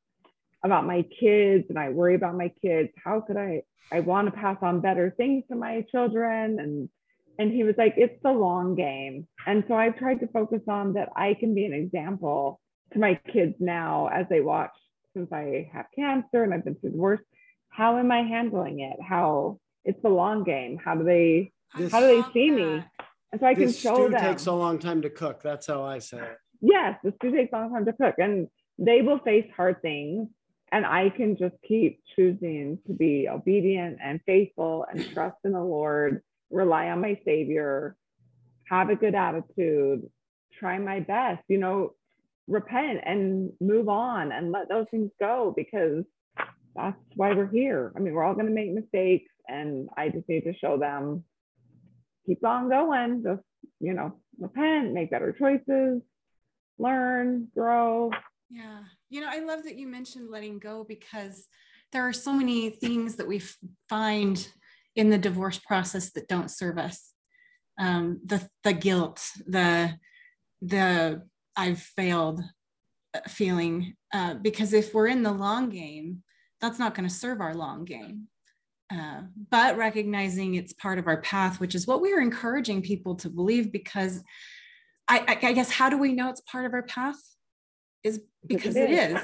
about my kids, and I worry about my kids. How could I? I want to pass on better things to my children, and and he was like, it's the long game. And so I've tried to focus on that I can be an example to my kids now as they watch since I have cancer and I've been through divorce. How am I handling it? How it's the long game. How do they this, how do they see that. me? And so I can show stew them. takes a long time to cook. That's how I say it. Yes, the stew takes a long time to cook. And they will face hard things. And I can just keep choosing to be obedient and faithful and trust in the Lord rely on my savior, have a good attitude, try my best, you know, repent and move on and let those things go because that's why we're here. I mean, we're all going to make mistakes, and I just need to show them keep on going, just, you know, repent, make better choices, learn, grow. Yeah. You know, I love that you mentioned letting go because there are so many things that we find in the divorce process that don't serve us. Um, the the guilt the the i've failed uh, feeling uh, because if we're in the long game that's not going to serve our long game. Uh, but recognizing it's part of our path which is what we are encouraging people to believe because I, I, I guess how do we know it's part of our path is because it is,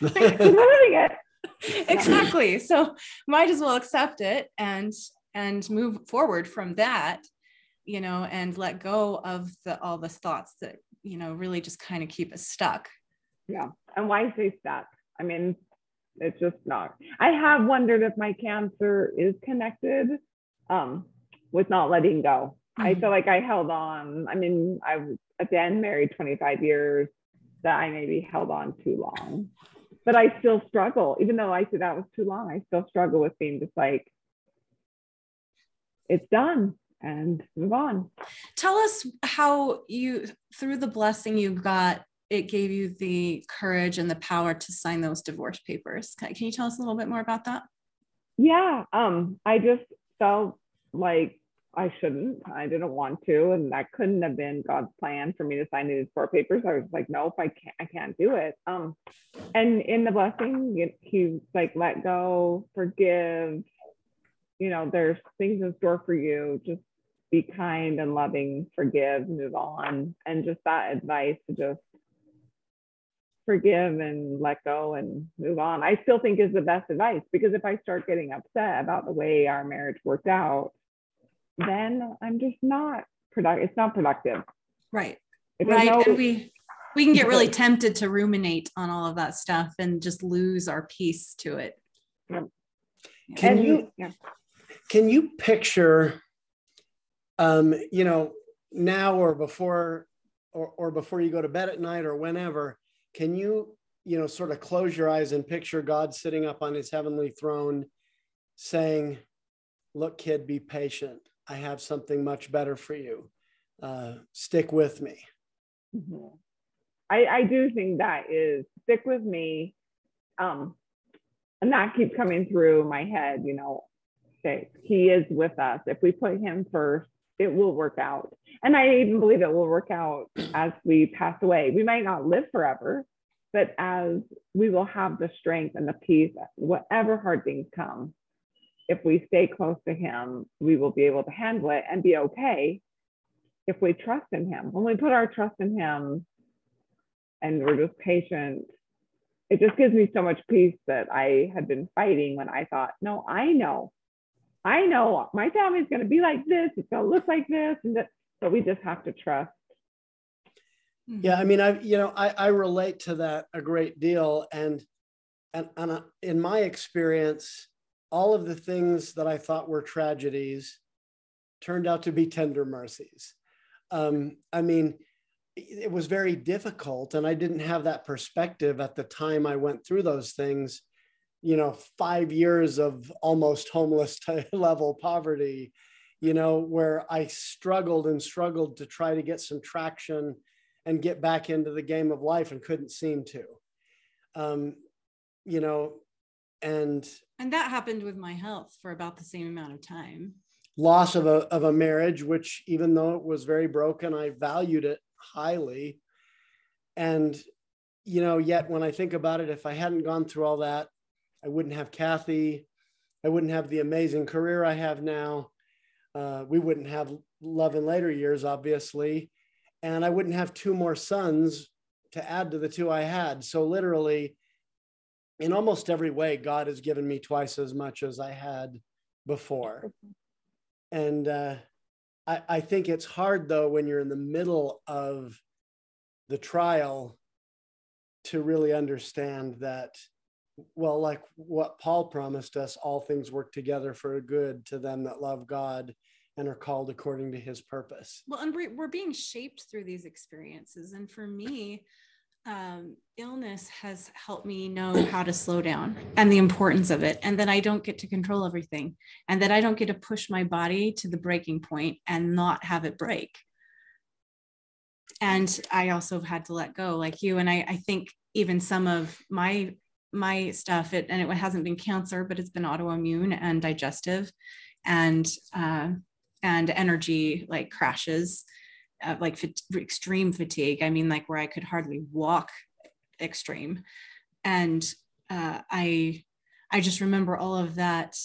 it is. exactly. So might as well accept it and and move forward from that, you know, and let go of the all the thoughts that, you know, really just kind of keep us stuck. Yeah. And why say stuck? I mean, it's just not. I have wondered if my cancer is connected um, with not letting go. Mm-hmm. I feel like I held on. I mean, I've been married 25 years that I maybe held on too long but I still struggle, even though I said that was too long. I still struggle with being just like, it's done. and move on. Tell us how you, through the blessing you got, it gave you the courage and the power to sign those divorce papers. Can, you tell us a little bit more about that? Yeah, um, I just felt like I shouldn't. I didn't want to, and that couldn't have been God's plan for me to sign these four papers. I was like, nope, I can't. I can't do it. Um, and in the blessing, He like let go, forgive. You know, there's things in store for you. Just be kind and loving, forgive, move on, and just that advice to just forgive and let go and move on. I still think is the best advice because if I start getting upset about the way our marriage worked out then I'm just not productive. It's not productive. Right. right. No- and we we can get really tempted to ruminate on all of that stuff and just lose our peace to it. Can and you yeah. can you picture um, you know, now or before or, or before you go to bed at night or whenever, can you, you know, sort of close your eyes and picture God sitting up on his heavenly throne saying, Look, kid, be patient. I have something much better for you. Uh, stick with me. Mm-hmm. I, I do think that is stick with me. Um, and that keeps coming through my head, you know, say he is with us. If we put him first, it will work out. And I even believe it will work out as we pass away. We might not live forever, but as we will have the strength and the peace, whatever hard things come, if we stay close to him, we will be able to handle it and be okay if we trust in him. When we put our trust in him and we're just patient, it just gives me so much peace that I had been fighting when I thought, no, I know. I know my family's going to be like this. It's going to look like this. And that, but we just have to trust. Yeah. I mean, I, you know, I, I relate to that a great deal. And, and, and uh, in my experience, all of the things that I thought were tragedies turned out to be tender mercies. Um, I mean, it was very difficult, and I didn't have that perspective at the time I went through those things. You know, five years of almost homeless level poverty, you know, where I struggled and struggled to try to get some traction and get back into the game of life and couldn't seem to. Um, you know, and and that happened with my health for about the same amount of time. Loss of a, of a marriage which even though it was very broken i valued it highly. And you know yet when i think about it if i hadn't gone through all that i wouldn't have kathy. I wouldn't have the amazing career i have now. Uh, we wouldn't have love in later years obviously. And i wouldn't have two more sons to add to the two i had. So literally in almost every way, God has given me twice as much as I had before. And uh, I, I think it's hard, though, when you're in the middle of the trial to really understand that, well, like what Paul promised us, all things work together for good to them that love God and are called according to his purpose. Well, and we're being shaped through these experiences. And for me, um, illness has helped me know how to slow down and the importance of it, and that I don't get to control everything, and that I don't get to push my body to the breaking point and not have it break. And I also have had to let go, like you. And I, I think even some of my my stuff, it, and it hasn't been cancer, but it's been autoimmune and digestive, and uh, and energy like crashes uh, like extreme fatigue. I mean, like where I could hardly walk extreme. And uh, I, I just remember all of that,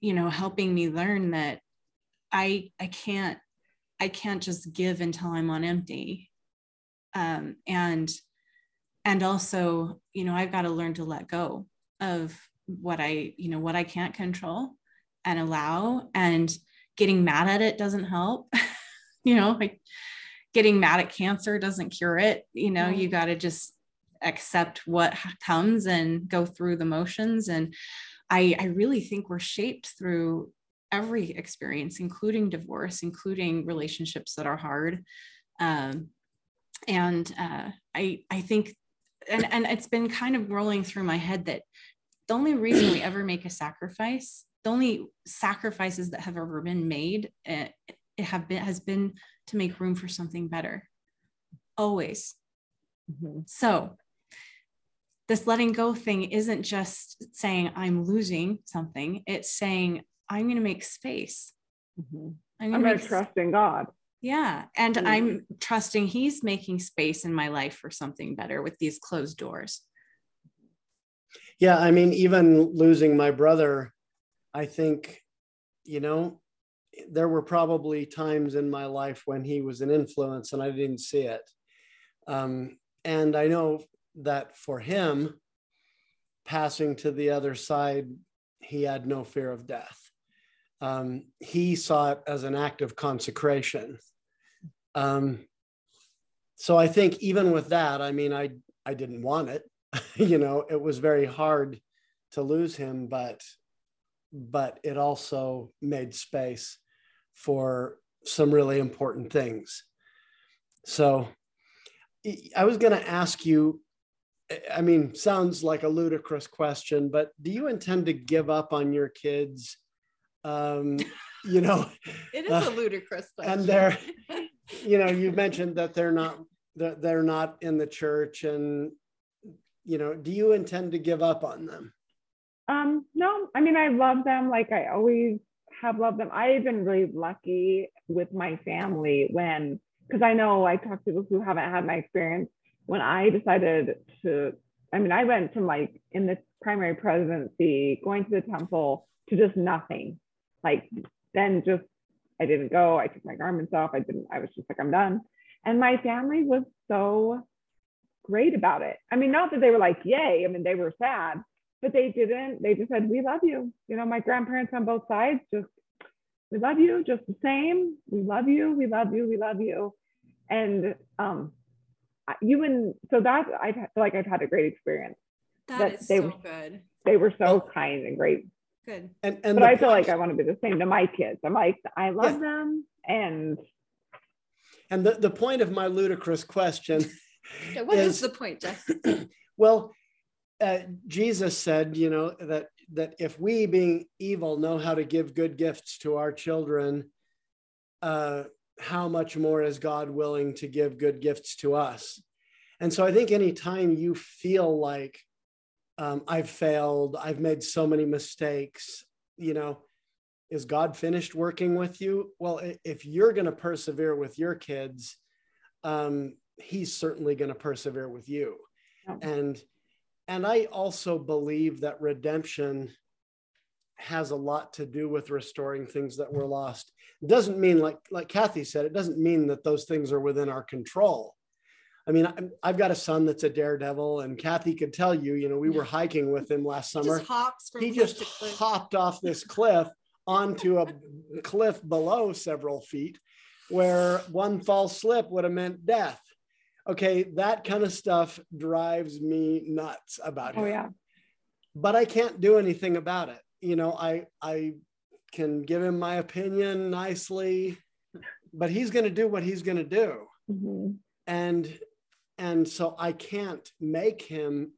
you know, helping me learn that I, I can't, I can't just give until I'm on empty. Um, and, and also, you know, I've got to learn to let go of what I, you know, what I can't control and allow and getting mad at it doesn't help. you know like getting mad at cancer doesn't cure it you know you got to just accept what comes and go through the motions. And i i really think we're shaped through every experience including divorce including relationships that are hard. Um, and uh, i i think and and it's been kind of rolling through my head that the only reason we ever make a sacrifice the only sacrifices that have ever been made eh, have been has been to make room for something better always mm-hmm. so this letting go thing isn't just saying i'm losing something it's saying i'm going to make space mm-hmm. i'm going to trust in god yeah and mm-hmm. i'm trusting he's making space in my life for something better with these closed doors yeah i mean even losing my brother i think you know there were probably times in my life when he was an influence and i didn't see it. Um, and i know that for him passing to the other side he had no fear of death. Um, he saw it as an act of consecration. Um, so i think even with that i mean i i didn't want it. You know it was very hard to lose him but but it also made space for some really important things. So i was going to ask you i mean sounds like a ludicrous question but do you intend to give up on your kids um you know? It is uh, a ludicrous question. and they're you know you mentioned that they're not that they're not in the church and you know do you intend to give up on them? Um no i mean i love them like i always have loved them i've been really lucky with my family when because i know i talk to people who haven't had my experience when i decided to i mean i went from like in the primary presidency going to the temple to just nothing like then just I didn't go. I took my garments off. I didn't, I was just like, I'm done. And my family was so great about it. I mean, not that they were like, yay. I mean, they were sad, but they didn't, they just said, we love you. You know, my grandparents on both sides just, we love you just the same. We love you. We love you. We love you. And um, you and so that I feel like I've had a great experience. that, that is they so were, good. They were so kind and great Good. And and but I feel like I want to be the same to my kids. I'm like, I love yeah. them and and the, the point of my ludicrous question yeah, What is, is the point, Jeff? well, uh, Jesus said, you know, that that if we being evil know how to give good gifts to our children, uh, how much more is God willing to give good gifts to us? And so I think anytime you feel like um, I've failed, I've made so many mistakes, you know, is God finished working with you? Well, if you're going to persevere with your kids, um, he's certainly going to persevere with you. And and I also believe that redemption has a lot to do with restoring things that were lost. It doesn't mean like like Kathy said, it doesn't mean that those things are within our control. I mean, I've got a son that's a daredevil, and Kathy could tell you, you know, we were hiking with him last summer. Just hops he just hopped off this cliff onto a cliff below several feet, where one false slip would have meant death. Okay, that kind of stuff drives me nuts about oh, him. Oh yeah. But I can't do anything about it. You know, I I can give him my opinion nicely, but he's going to do what he's going to do. Mm-hmm. And and so I can't make him,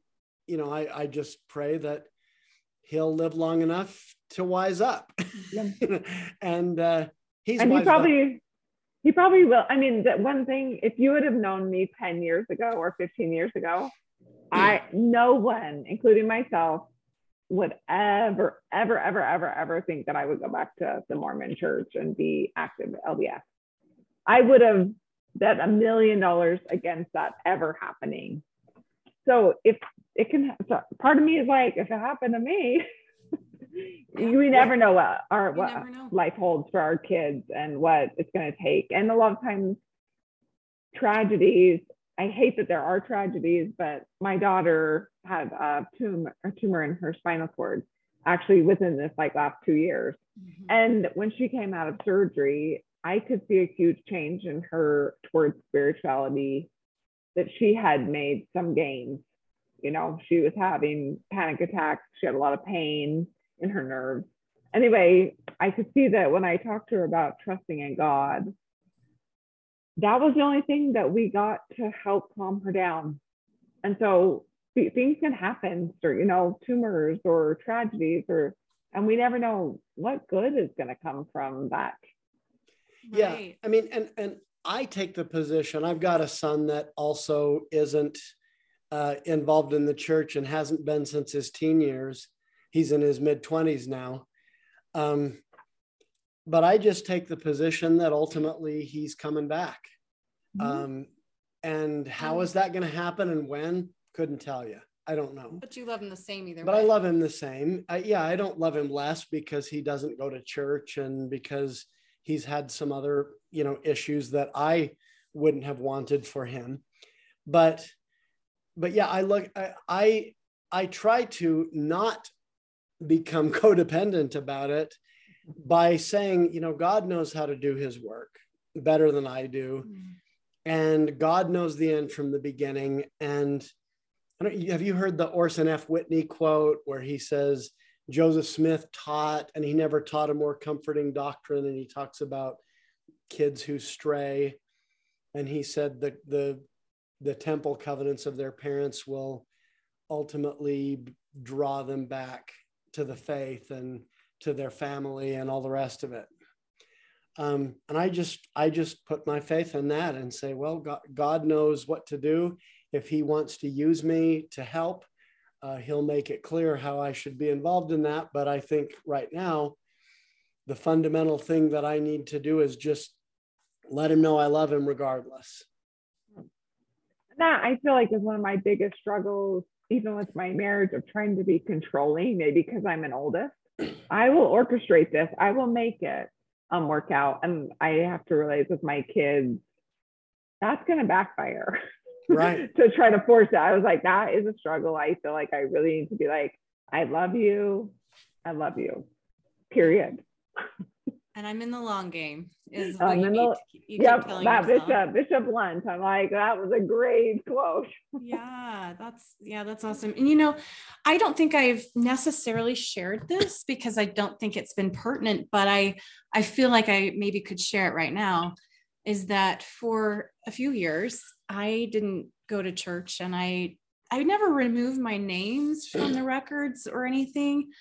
you know, I, I just pray that he'll live long enough to wise up. Yeah. and uh, he's and he probably up. He probably will. I mean, that one thing, if you would have known me 10 years ago or 15 years ago, I no one, including myself, would ever, ever, ever, ever, ever think that I would go back to the Mormon church and be active LDS. I would have bet a million dollars against that ever happening. So if it can, so part of me is like, if it happened to me. we never know what our what life holds for our kids and what it's going to take. And a lot of times, tragedies. I hate that there are tragedies, but my daughter had a tumor, a tumor in her spinal cord, actually within this like last two years. Mm-hmm. And when she came out of surgery, I could see a huge change in her towards spirituality, that she had made some gains. You know, she was having panic attacks, she had a lot of pain in her nerves. Anyway, I could see that when I talked to her about trusting in God, that was the only thing that we got to help calm her down. And so things can happen, or, you know, tumors or tragedies or and we never know what good is going to come from that yeah right. i mean and and i take the position i've got a son that also isn't uh, involved in the church and hasn't been since his teen years he's in his mid 20s now. Um, but i just take the position that ultimately he's coming back. Mm-hmm. um, and how is that going to happen and when? Couldn't tell you i don't know. But you love him the same either but way. i love him the same. I, yeah i don't love him less because he doesn't go to church and because he's had some other you know issues that i wouldn't have wanted for him. But but yeah i look i i, I try to not become codependent about it by saying you know god knows how to do his work better than i do mm. and god knows the end from the beginning and have you heard the orson f whitney quote where he says Joseph Smith taught, and he never taught a more comforting doctrine. And he talks about kids who stray. And he said that the, the temple covenants of their parents will ultimately draw them back to the faith and to their family and all the rest of it. Um, and I just I just put my faith in that and say, well, God, God knows what to do. If He wants to use me to help, uh, he'll make it clear how I should be involved in that. But I think right now, the fundamental thing that I need to do is just let him know I love him regardless. That I feel like is one of my biggest struggles, even with my marriage, of trying to be controlling, maybe because I'm an oldest. I will orchestrate this, I will make it um, work out. And I have to realize with my kids, that's going to backfire. right to try to force it. I was like, that is a struggle. I feel like I really need to be like, I love you. I love you. Period. And I'm in the long game. Is what you, the, you yep, that Bishop, Bishop Lunt. I'm like, that was a great quote. yeah, that's yeah, that's awesome. And you know, I don't think I've necessarily shared this because I don't think it's been pertinent, but I I feel like I maybe could share it right now. Is that for a few years I didn't go to church and I I never removed my names from the records or anything,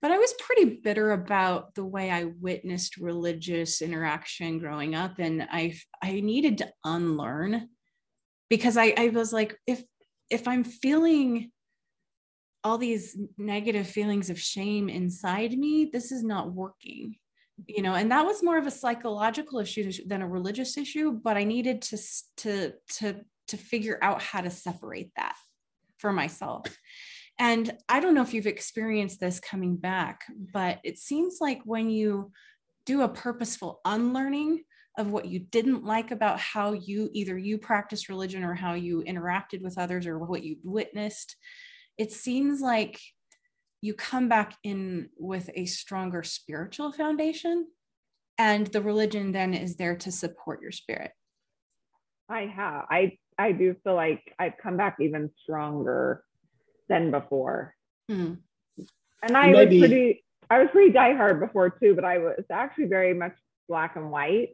but I was pretty bitter about the way I witnessed religious interaction growing up. And I I needed to unlearn because I, I was like, if if I'm feeling all these negative feelings of shame inside me, this is not working you know and that was more of a psychological issue than a religious issue but i needed to to to to figure out how to separate that for myself and i don't know if you've experienced this coming back but it seems like when you do a purposeful unlearning of what you didn't like about how you either you practice religion or how you interacted with others or what you witnessed it seems like you come back in with a stronger spiritual foundation and the religion then is there to support your spirit. I have i i do feel like i've come back even stronger than before mm. and i Maybe. was pretty i was pretty diehard before too but i was actually very much black and white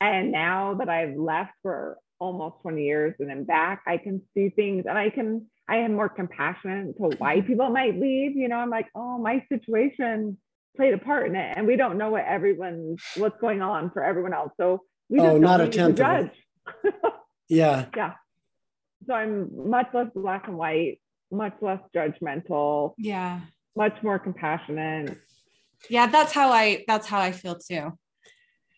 and now that i've left for almost 20 years and I'm back i can see things and i can I am more compassionate to why mm-hmm. people might leave. You know, I'm like, oh, my situation played a part in it, and we don't know what everyone's what's going on for everyone else. So we oh, not a tenth judge. yeah. Yeah. So I'm much less black and white, much less judgmental. Yeah. Much more compassionate. Yeah, that's how I that's how I feel too.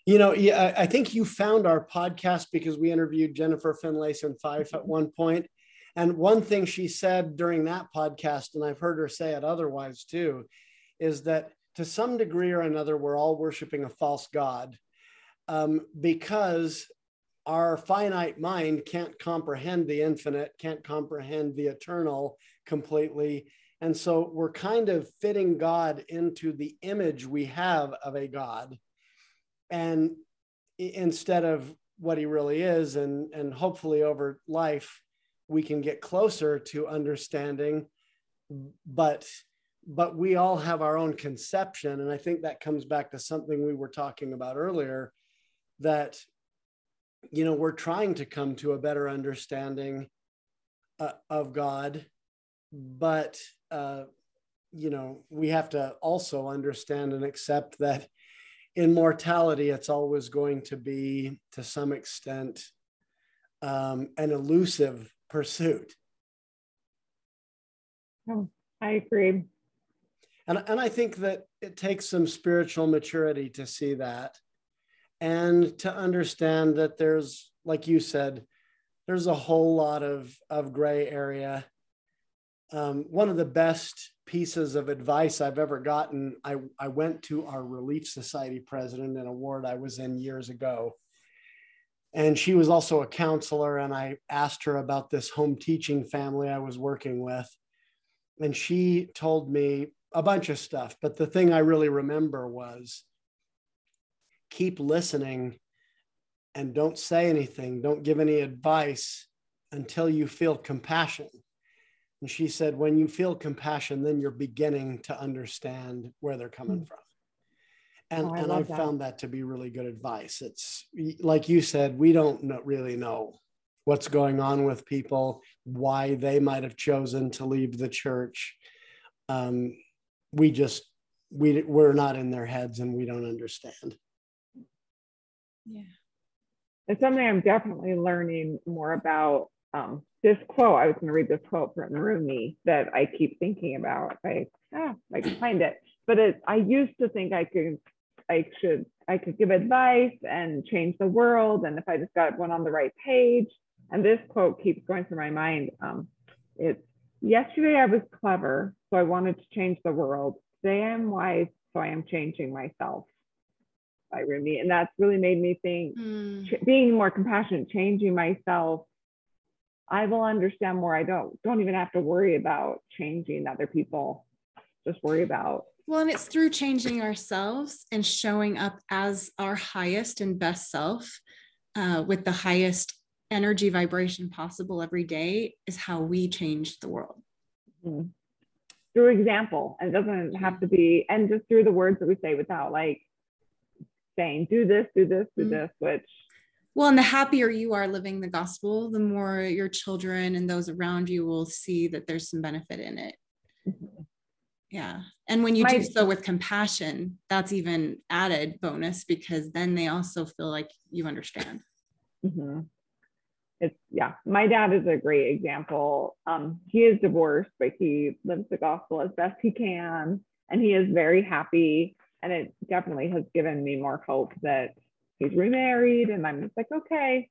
You know, yeah, I think you found our podcast because we interviewed Jennifer Finlayson Fife at one point, and one thing she said during that podcast, and I've heard her say it otherwise too, is that to some degree or another, we're all worshiping a false God um, because our finite mind can't comprehend the infinite, can't comprehend the eternal completely. And so we're kind of fitting God into the image we have of a God. And instead of what he really is, and, and hopefully over life, we can get closer to understanding but but we all have our own conception and i think that comes back to something we were talking about earlier that you know we're trying to come to a better understanding uh, of god but uh, you know, we have to also understand and accept that in mortality, it's always going to be, to some extent, um, an elusive pursuit. Oh, I agree. And, and I think that it takes some spiritual maturity to see that and to understand that there's, like you said, there's a whole lot of, of gray area. Um, one of the best pieces of advice I've ever gotten, I, I went to our Relief Society president, an award I was in years ago. And she was also a counselor, and I asked her about this home teaching family I was working with. And she told me a bunch of stuff, but the thing I really remember was keep listening and don't say anything, don't give any advice until you feel compassion. And she said, when you feel compassion, then you're beginning to understand where they're coming mm-hmm. from. And, oh, I and I found that to be really good advice. It's like you said, we don't know, really know what's going on with people, why they might have chosen to leave the church. Um, we just we we're not in their heads and we don't understand. Yeah, it's something I'm definitely learning more about. Um, this quote, I was going to read this quote from Rumi that I keep thinking about. I ah, I can find it, but it, I used to think I could I should I could give advice and change the world, and if I just got one on the right page. And this quote keeps going through my mind. Um, it's yesterday I was clever, so I wanted to change the world. Today I'm wise, so I am changing myself. By Rumi, and that's really made me think. Mm. Ch- being more compassionate, changing myself. I will understand more. I don't don't even have to worry about changing other people. Just worry about well, and it's through changing ourselves and showing up as our highest and best self uh, with the highest energy vibration possible every day is how we change the world. Mm-hmm. Through example, and it doesn't have to be, and just through the words that we say without like saying, do this, do this, do mm-hmm. this, which. Well, and the happier you are living the gospel, the more your children and those around you will see that there's some benefit in it. Mm-hmm yeah and when you My, do so with compassion that's even added bonus because then they also feel like you understand mm-hmm. it's yeah my dad is a great example um, he is divorced but he lives the gospel as best he can and he is very happy and it definitely has given me more hope that he's remarried and i'm just like okay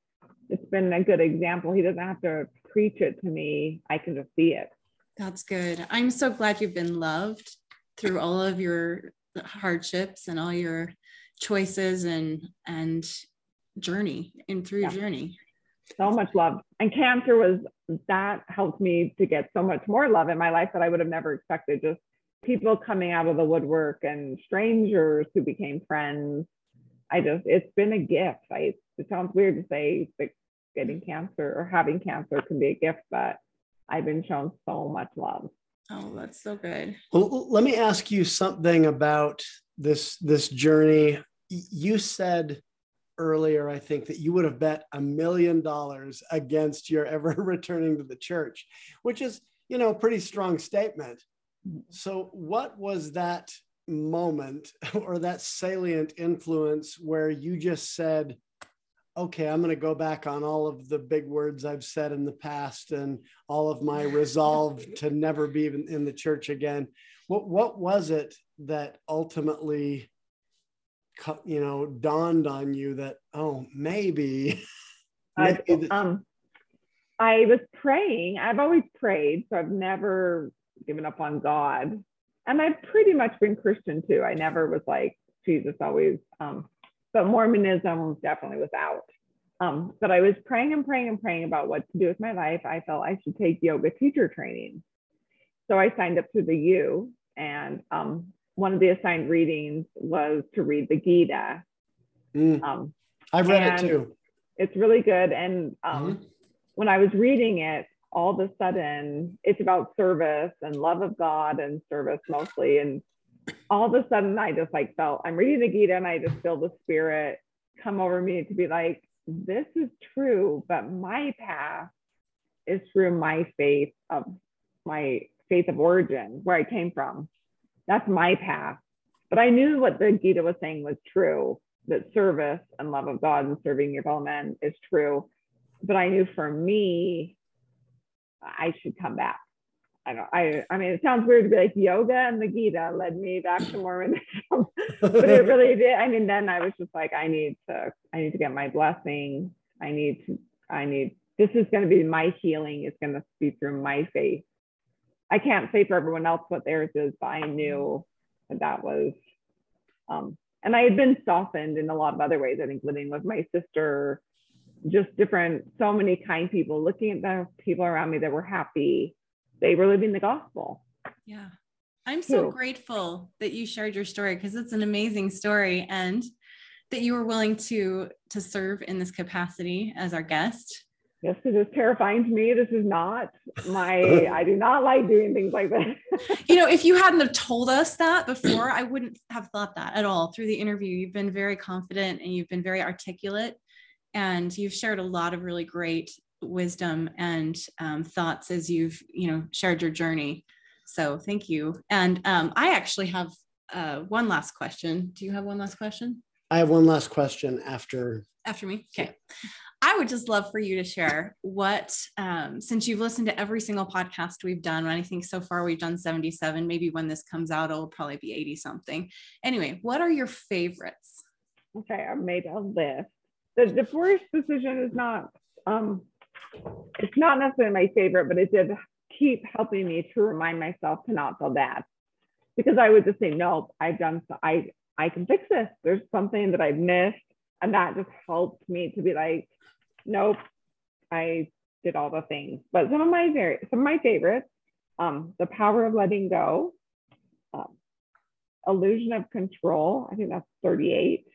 it's been a good example he doesn't have to preach it to me i can just see it that's good. I'm so glad you've been loved through all of your hardships and all your choices and and journey and through yeah. journey. So much love. And cancer was that helped me to get so much more love in my life that I would have never expected. Just people coming out of the woodwork and strangers who became friends. I just it's been a gift. I it sounds weird to say that getting cancer or having cancer can be a gift, but I've been shown so much love. Oh, that's so good. Well, let me ask you something about this this journey. You said earlier, I think, that you would have bet a million dollars against your ever returning to the church, which is, you know, a pretty strong statement. So, what was that moment or that salient influence where you just said, okay, I'm going to go back on all of the big words I've said in the past and all of my resolve to never be in, the church again. What what was it that ultimately, you know, dawned on you that oh maybe, maybe um, I was praying. I've always prayed, so I've never given up on God, and I've pretty much been Christian too. I never was like Jesus always um, but Mormonism definitely was out. Um, but I was praying and praying and praying about what to do with my life. I felt I should take yoga teacher training. So I signed up to the U, and um, one of the assigned readings was to read the Gita. Mm. Um, I've read it too. It's really good. And um, mm-hmm. when I was reading it, all of a sudden, it's about service and love of God and service mostly. And all of a sudden I just like felt I'm reading the Gita and I just feel the spirit come over me to be like, this is true, but my path is through my faith of my faith of origin, where I came from. That's my path. But I knew what the Gita was saying was true that service and love of God and serving your fellow men is true. But I knew for me, I should come back. I don't. I. I mean, it sounds weird to be like yoga and the Gita led me back to Mormonism, but it really did. I mean, then I was just like, I need to. I need to get my blessing. I need to. I need. This is going to be my healing. It's going to be through my faith. I can't say for everyone else what theirs is, but I knew that that was. Um, and I had been softened in a lot of other ways. I think living with my sister, just different, so many kind people, looking at the people around me that were happy they were living the gospel. Yeah. I'm so too. grateful that you shared your story because it's an amazing story and that you were willing to to serve in this capacity as our guest. Yes, it is terrifying to me. This is not my I do not like doing things like this. you know, if you hadn't have told us that before, I wouldn't have thought that at all through the interview. You've been very confident and you've been very articulate and you've shared a lot of really great wisdom and um, thoughts as you've you know shared your journey. So thank you. And um, i actually have uh, one last question. Do you have one last question? I have one last question after. After me? Okay. I would just love for you to share what um, since you've listened to every single podcast we've done and i think so far we've done 77 maybe when this comes out it'll probably be 80 something. Anyway what are your favorites? Okay i made a list the divorce decision is not um it's not necessarily my favorite, but it did keep helping me to remind myself to not feel bad because I would just say, nope, I've done, so, I, I can fix this. There's something that I've missed. And that just helped me to be like, nope, I did all the things. But some of my very, some of my favorites, um, the power of letting go, um, illusion of control. I think that's 38.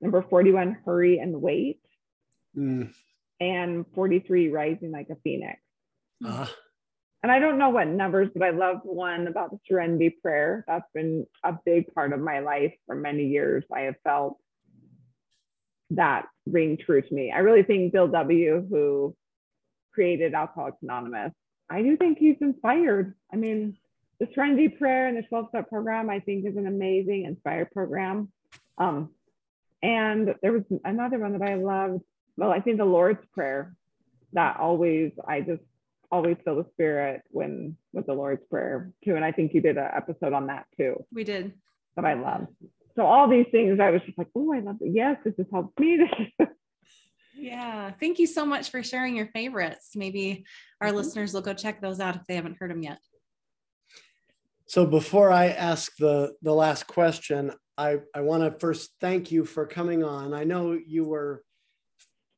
Number 41, hurry and wait. Mm and 43 rising like a phoenix. Uh. And I don't know what numbers, but I love one about the serenity prayer. That's been a big part of my life for many years. I have felt that ring true to me. I really think Bill W., who created Alcoholics Anonymous, I do think he's inspired. I mean, the Serenity Prayer and the 12 step program, I think, is an amazing, inspired program. Um, and there was another one that I loved well, I think the Lord's Prayer, that always, I just always feel the spirit when with the Lord's Prayer too. And I think you did an episode on that too. We did. That I love. So all these things, I was just like, oh, I love it. Yes, this has helped me. yeah. Thank you so much for sharing your favorites. Maybe our mm-hmm. listeners will go check those out if they haven't heard them yet. So before I ask the the last question, I, I want to first thank you for coming on. I know you were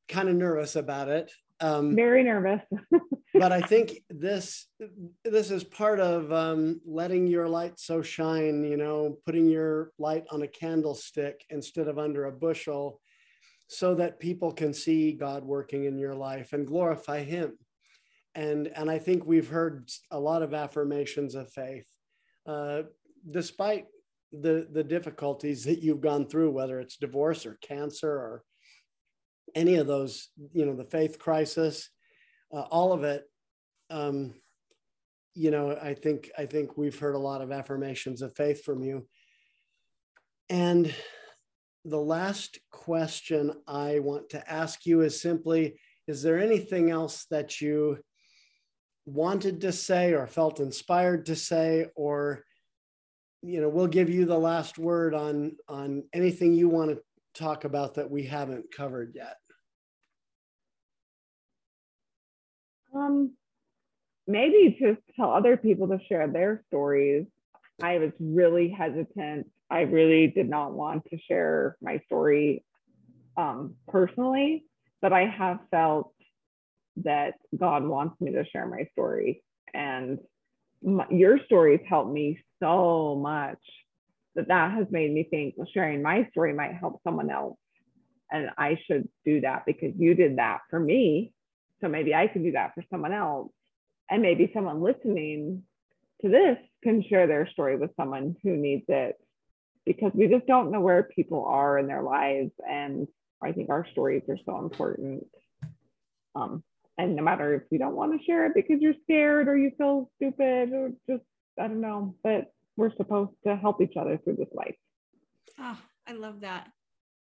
kind of nervous about it. Um, Very nervous. but I think this this is part of um, letting your light so shine. You know, putting your light on a candlestick instead of under a bushel, so that people can see God working in your life and glorify Him. And and I think we've heard a lot of affirmations of faith, uh, despite the the difficulties that you've gone through, whether it's divorce or cancer or any of those, you know, the faith crisis, uh, all of it. Um, you know, I think I think we've heard a lot of affirmations of faith from you. And the last question I want to ask you is simply: Is there anything else that you wanted to say or felt inspired to say, or you know, we'll give you the last word on on anything you want to talk about that we haven't covered yet? Um, maybe to tell other people to share their stories. I was really hesitant. I really did not want to share my story um, personally, but I have felt that God wants me to share my story. And my, your stories helped me so much that that has made me think, well, sharing my story might help someone else. And I should do that because you did that for me. So maybe I can do that for someone else. And maybe someone listening to this can share their story with someone who needs it because we just don't know where people are in their lives. And I think our stories are so important. Um, And no matter if you don't want to share it because you're scared or you feel stupid or just, I don't know, but we're supposed to help each other through this life. Oh, I love that.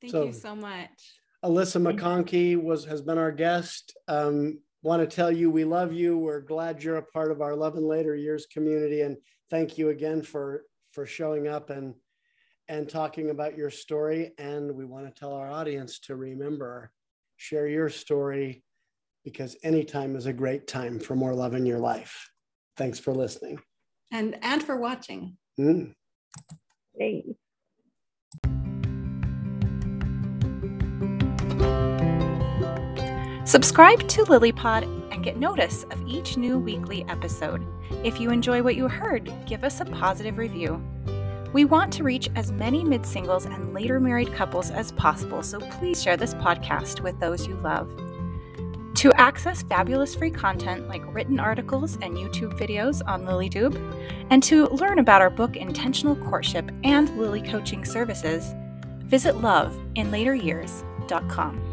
Thank So- you so much. Alyssa McConkey was has been our guest. Um, want to tell you we love you. We're glad you're a part of our Love in Later Years community, and thank you again for for showing up and and talking about your story. And we want to tell our audience to remember, share your story, because any time is a great time for more love in your life. Thanks for listening. And and for watching. Mm. Thanks. Subscribe to LilyPod and get notice of each new weekly episode. If you enjoy what you heard, give us a positive review. We want to reach as many mid singles and later married couples as possible, so please share this podcast with those you love. To access fabulous free content like written articles and YouTube videos on LilyTube, and to learn about our book Intentional Courtship and Lily Coaching Services, visit loveinlateryears.com.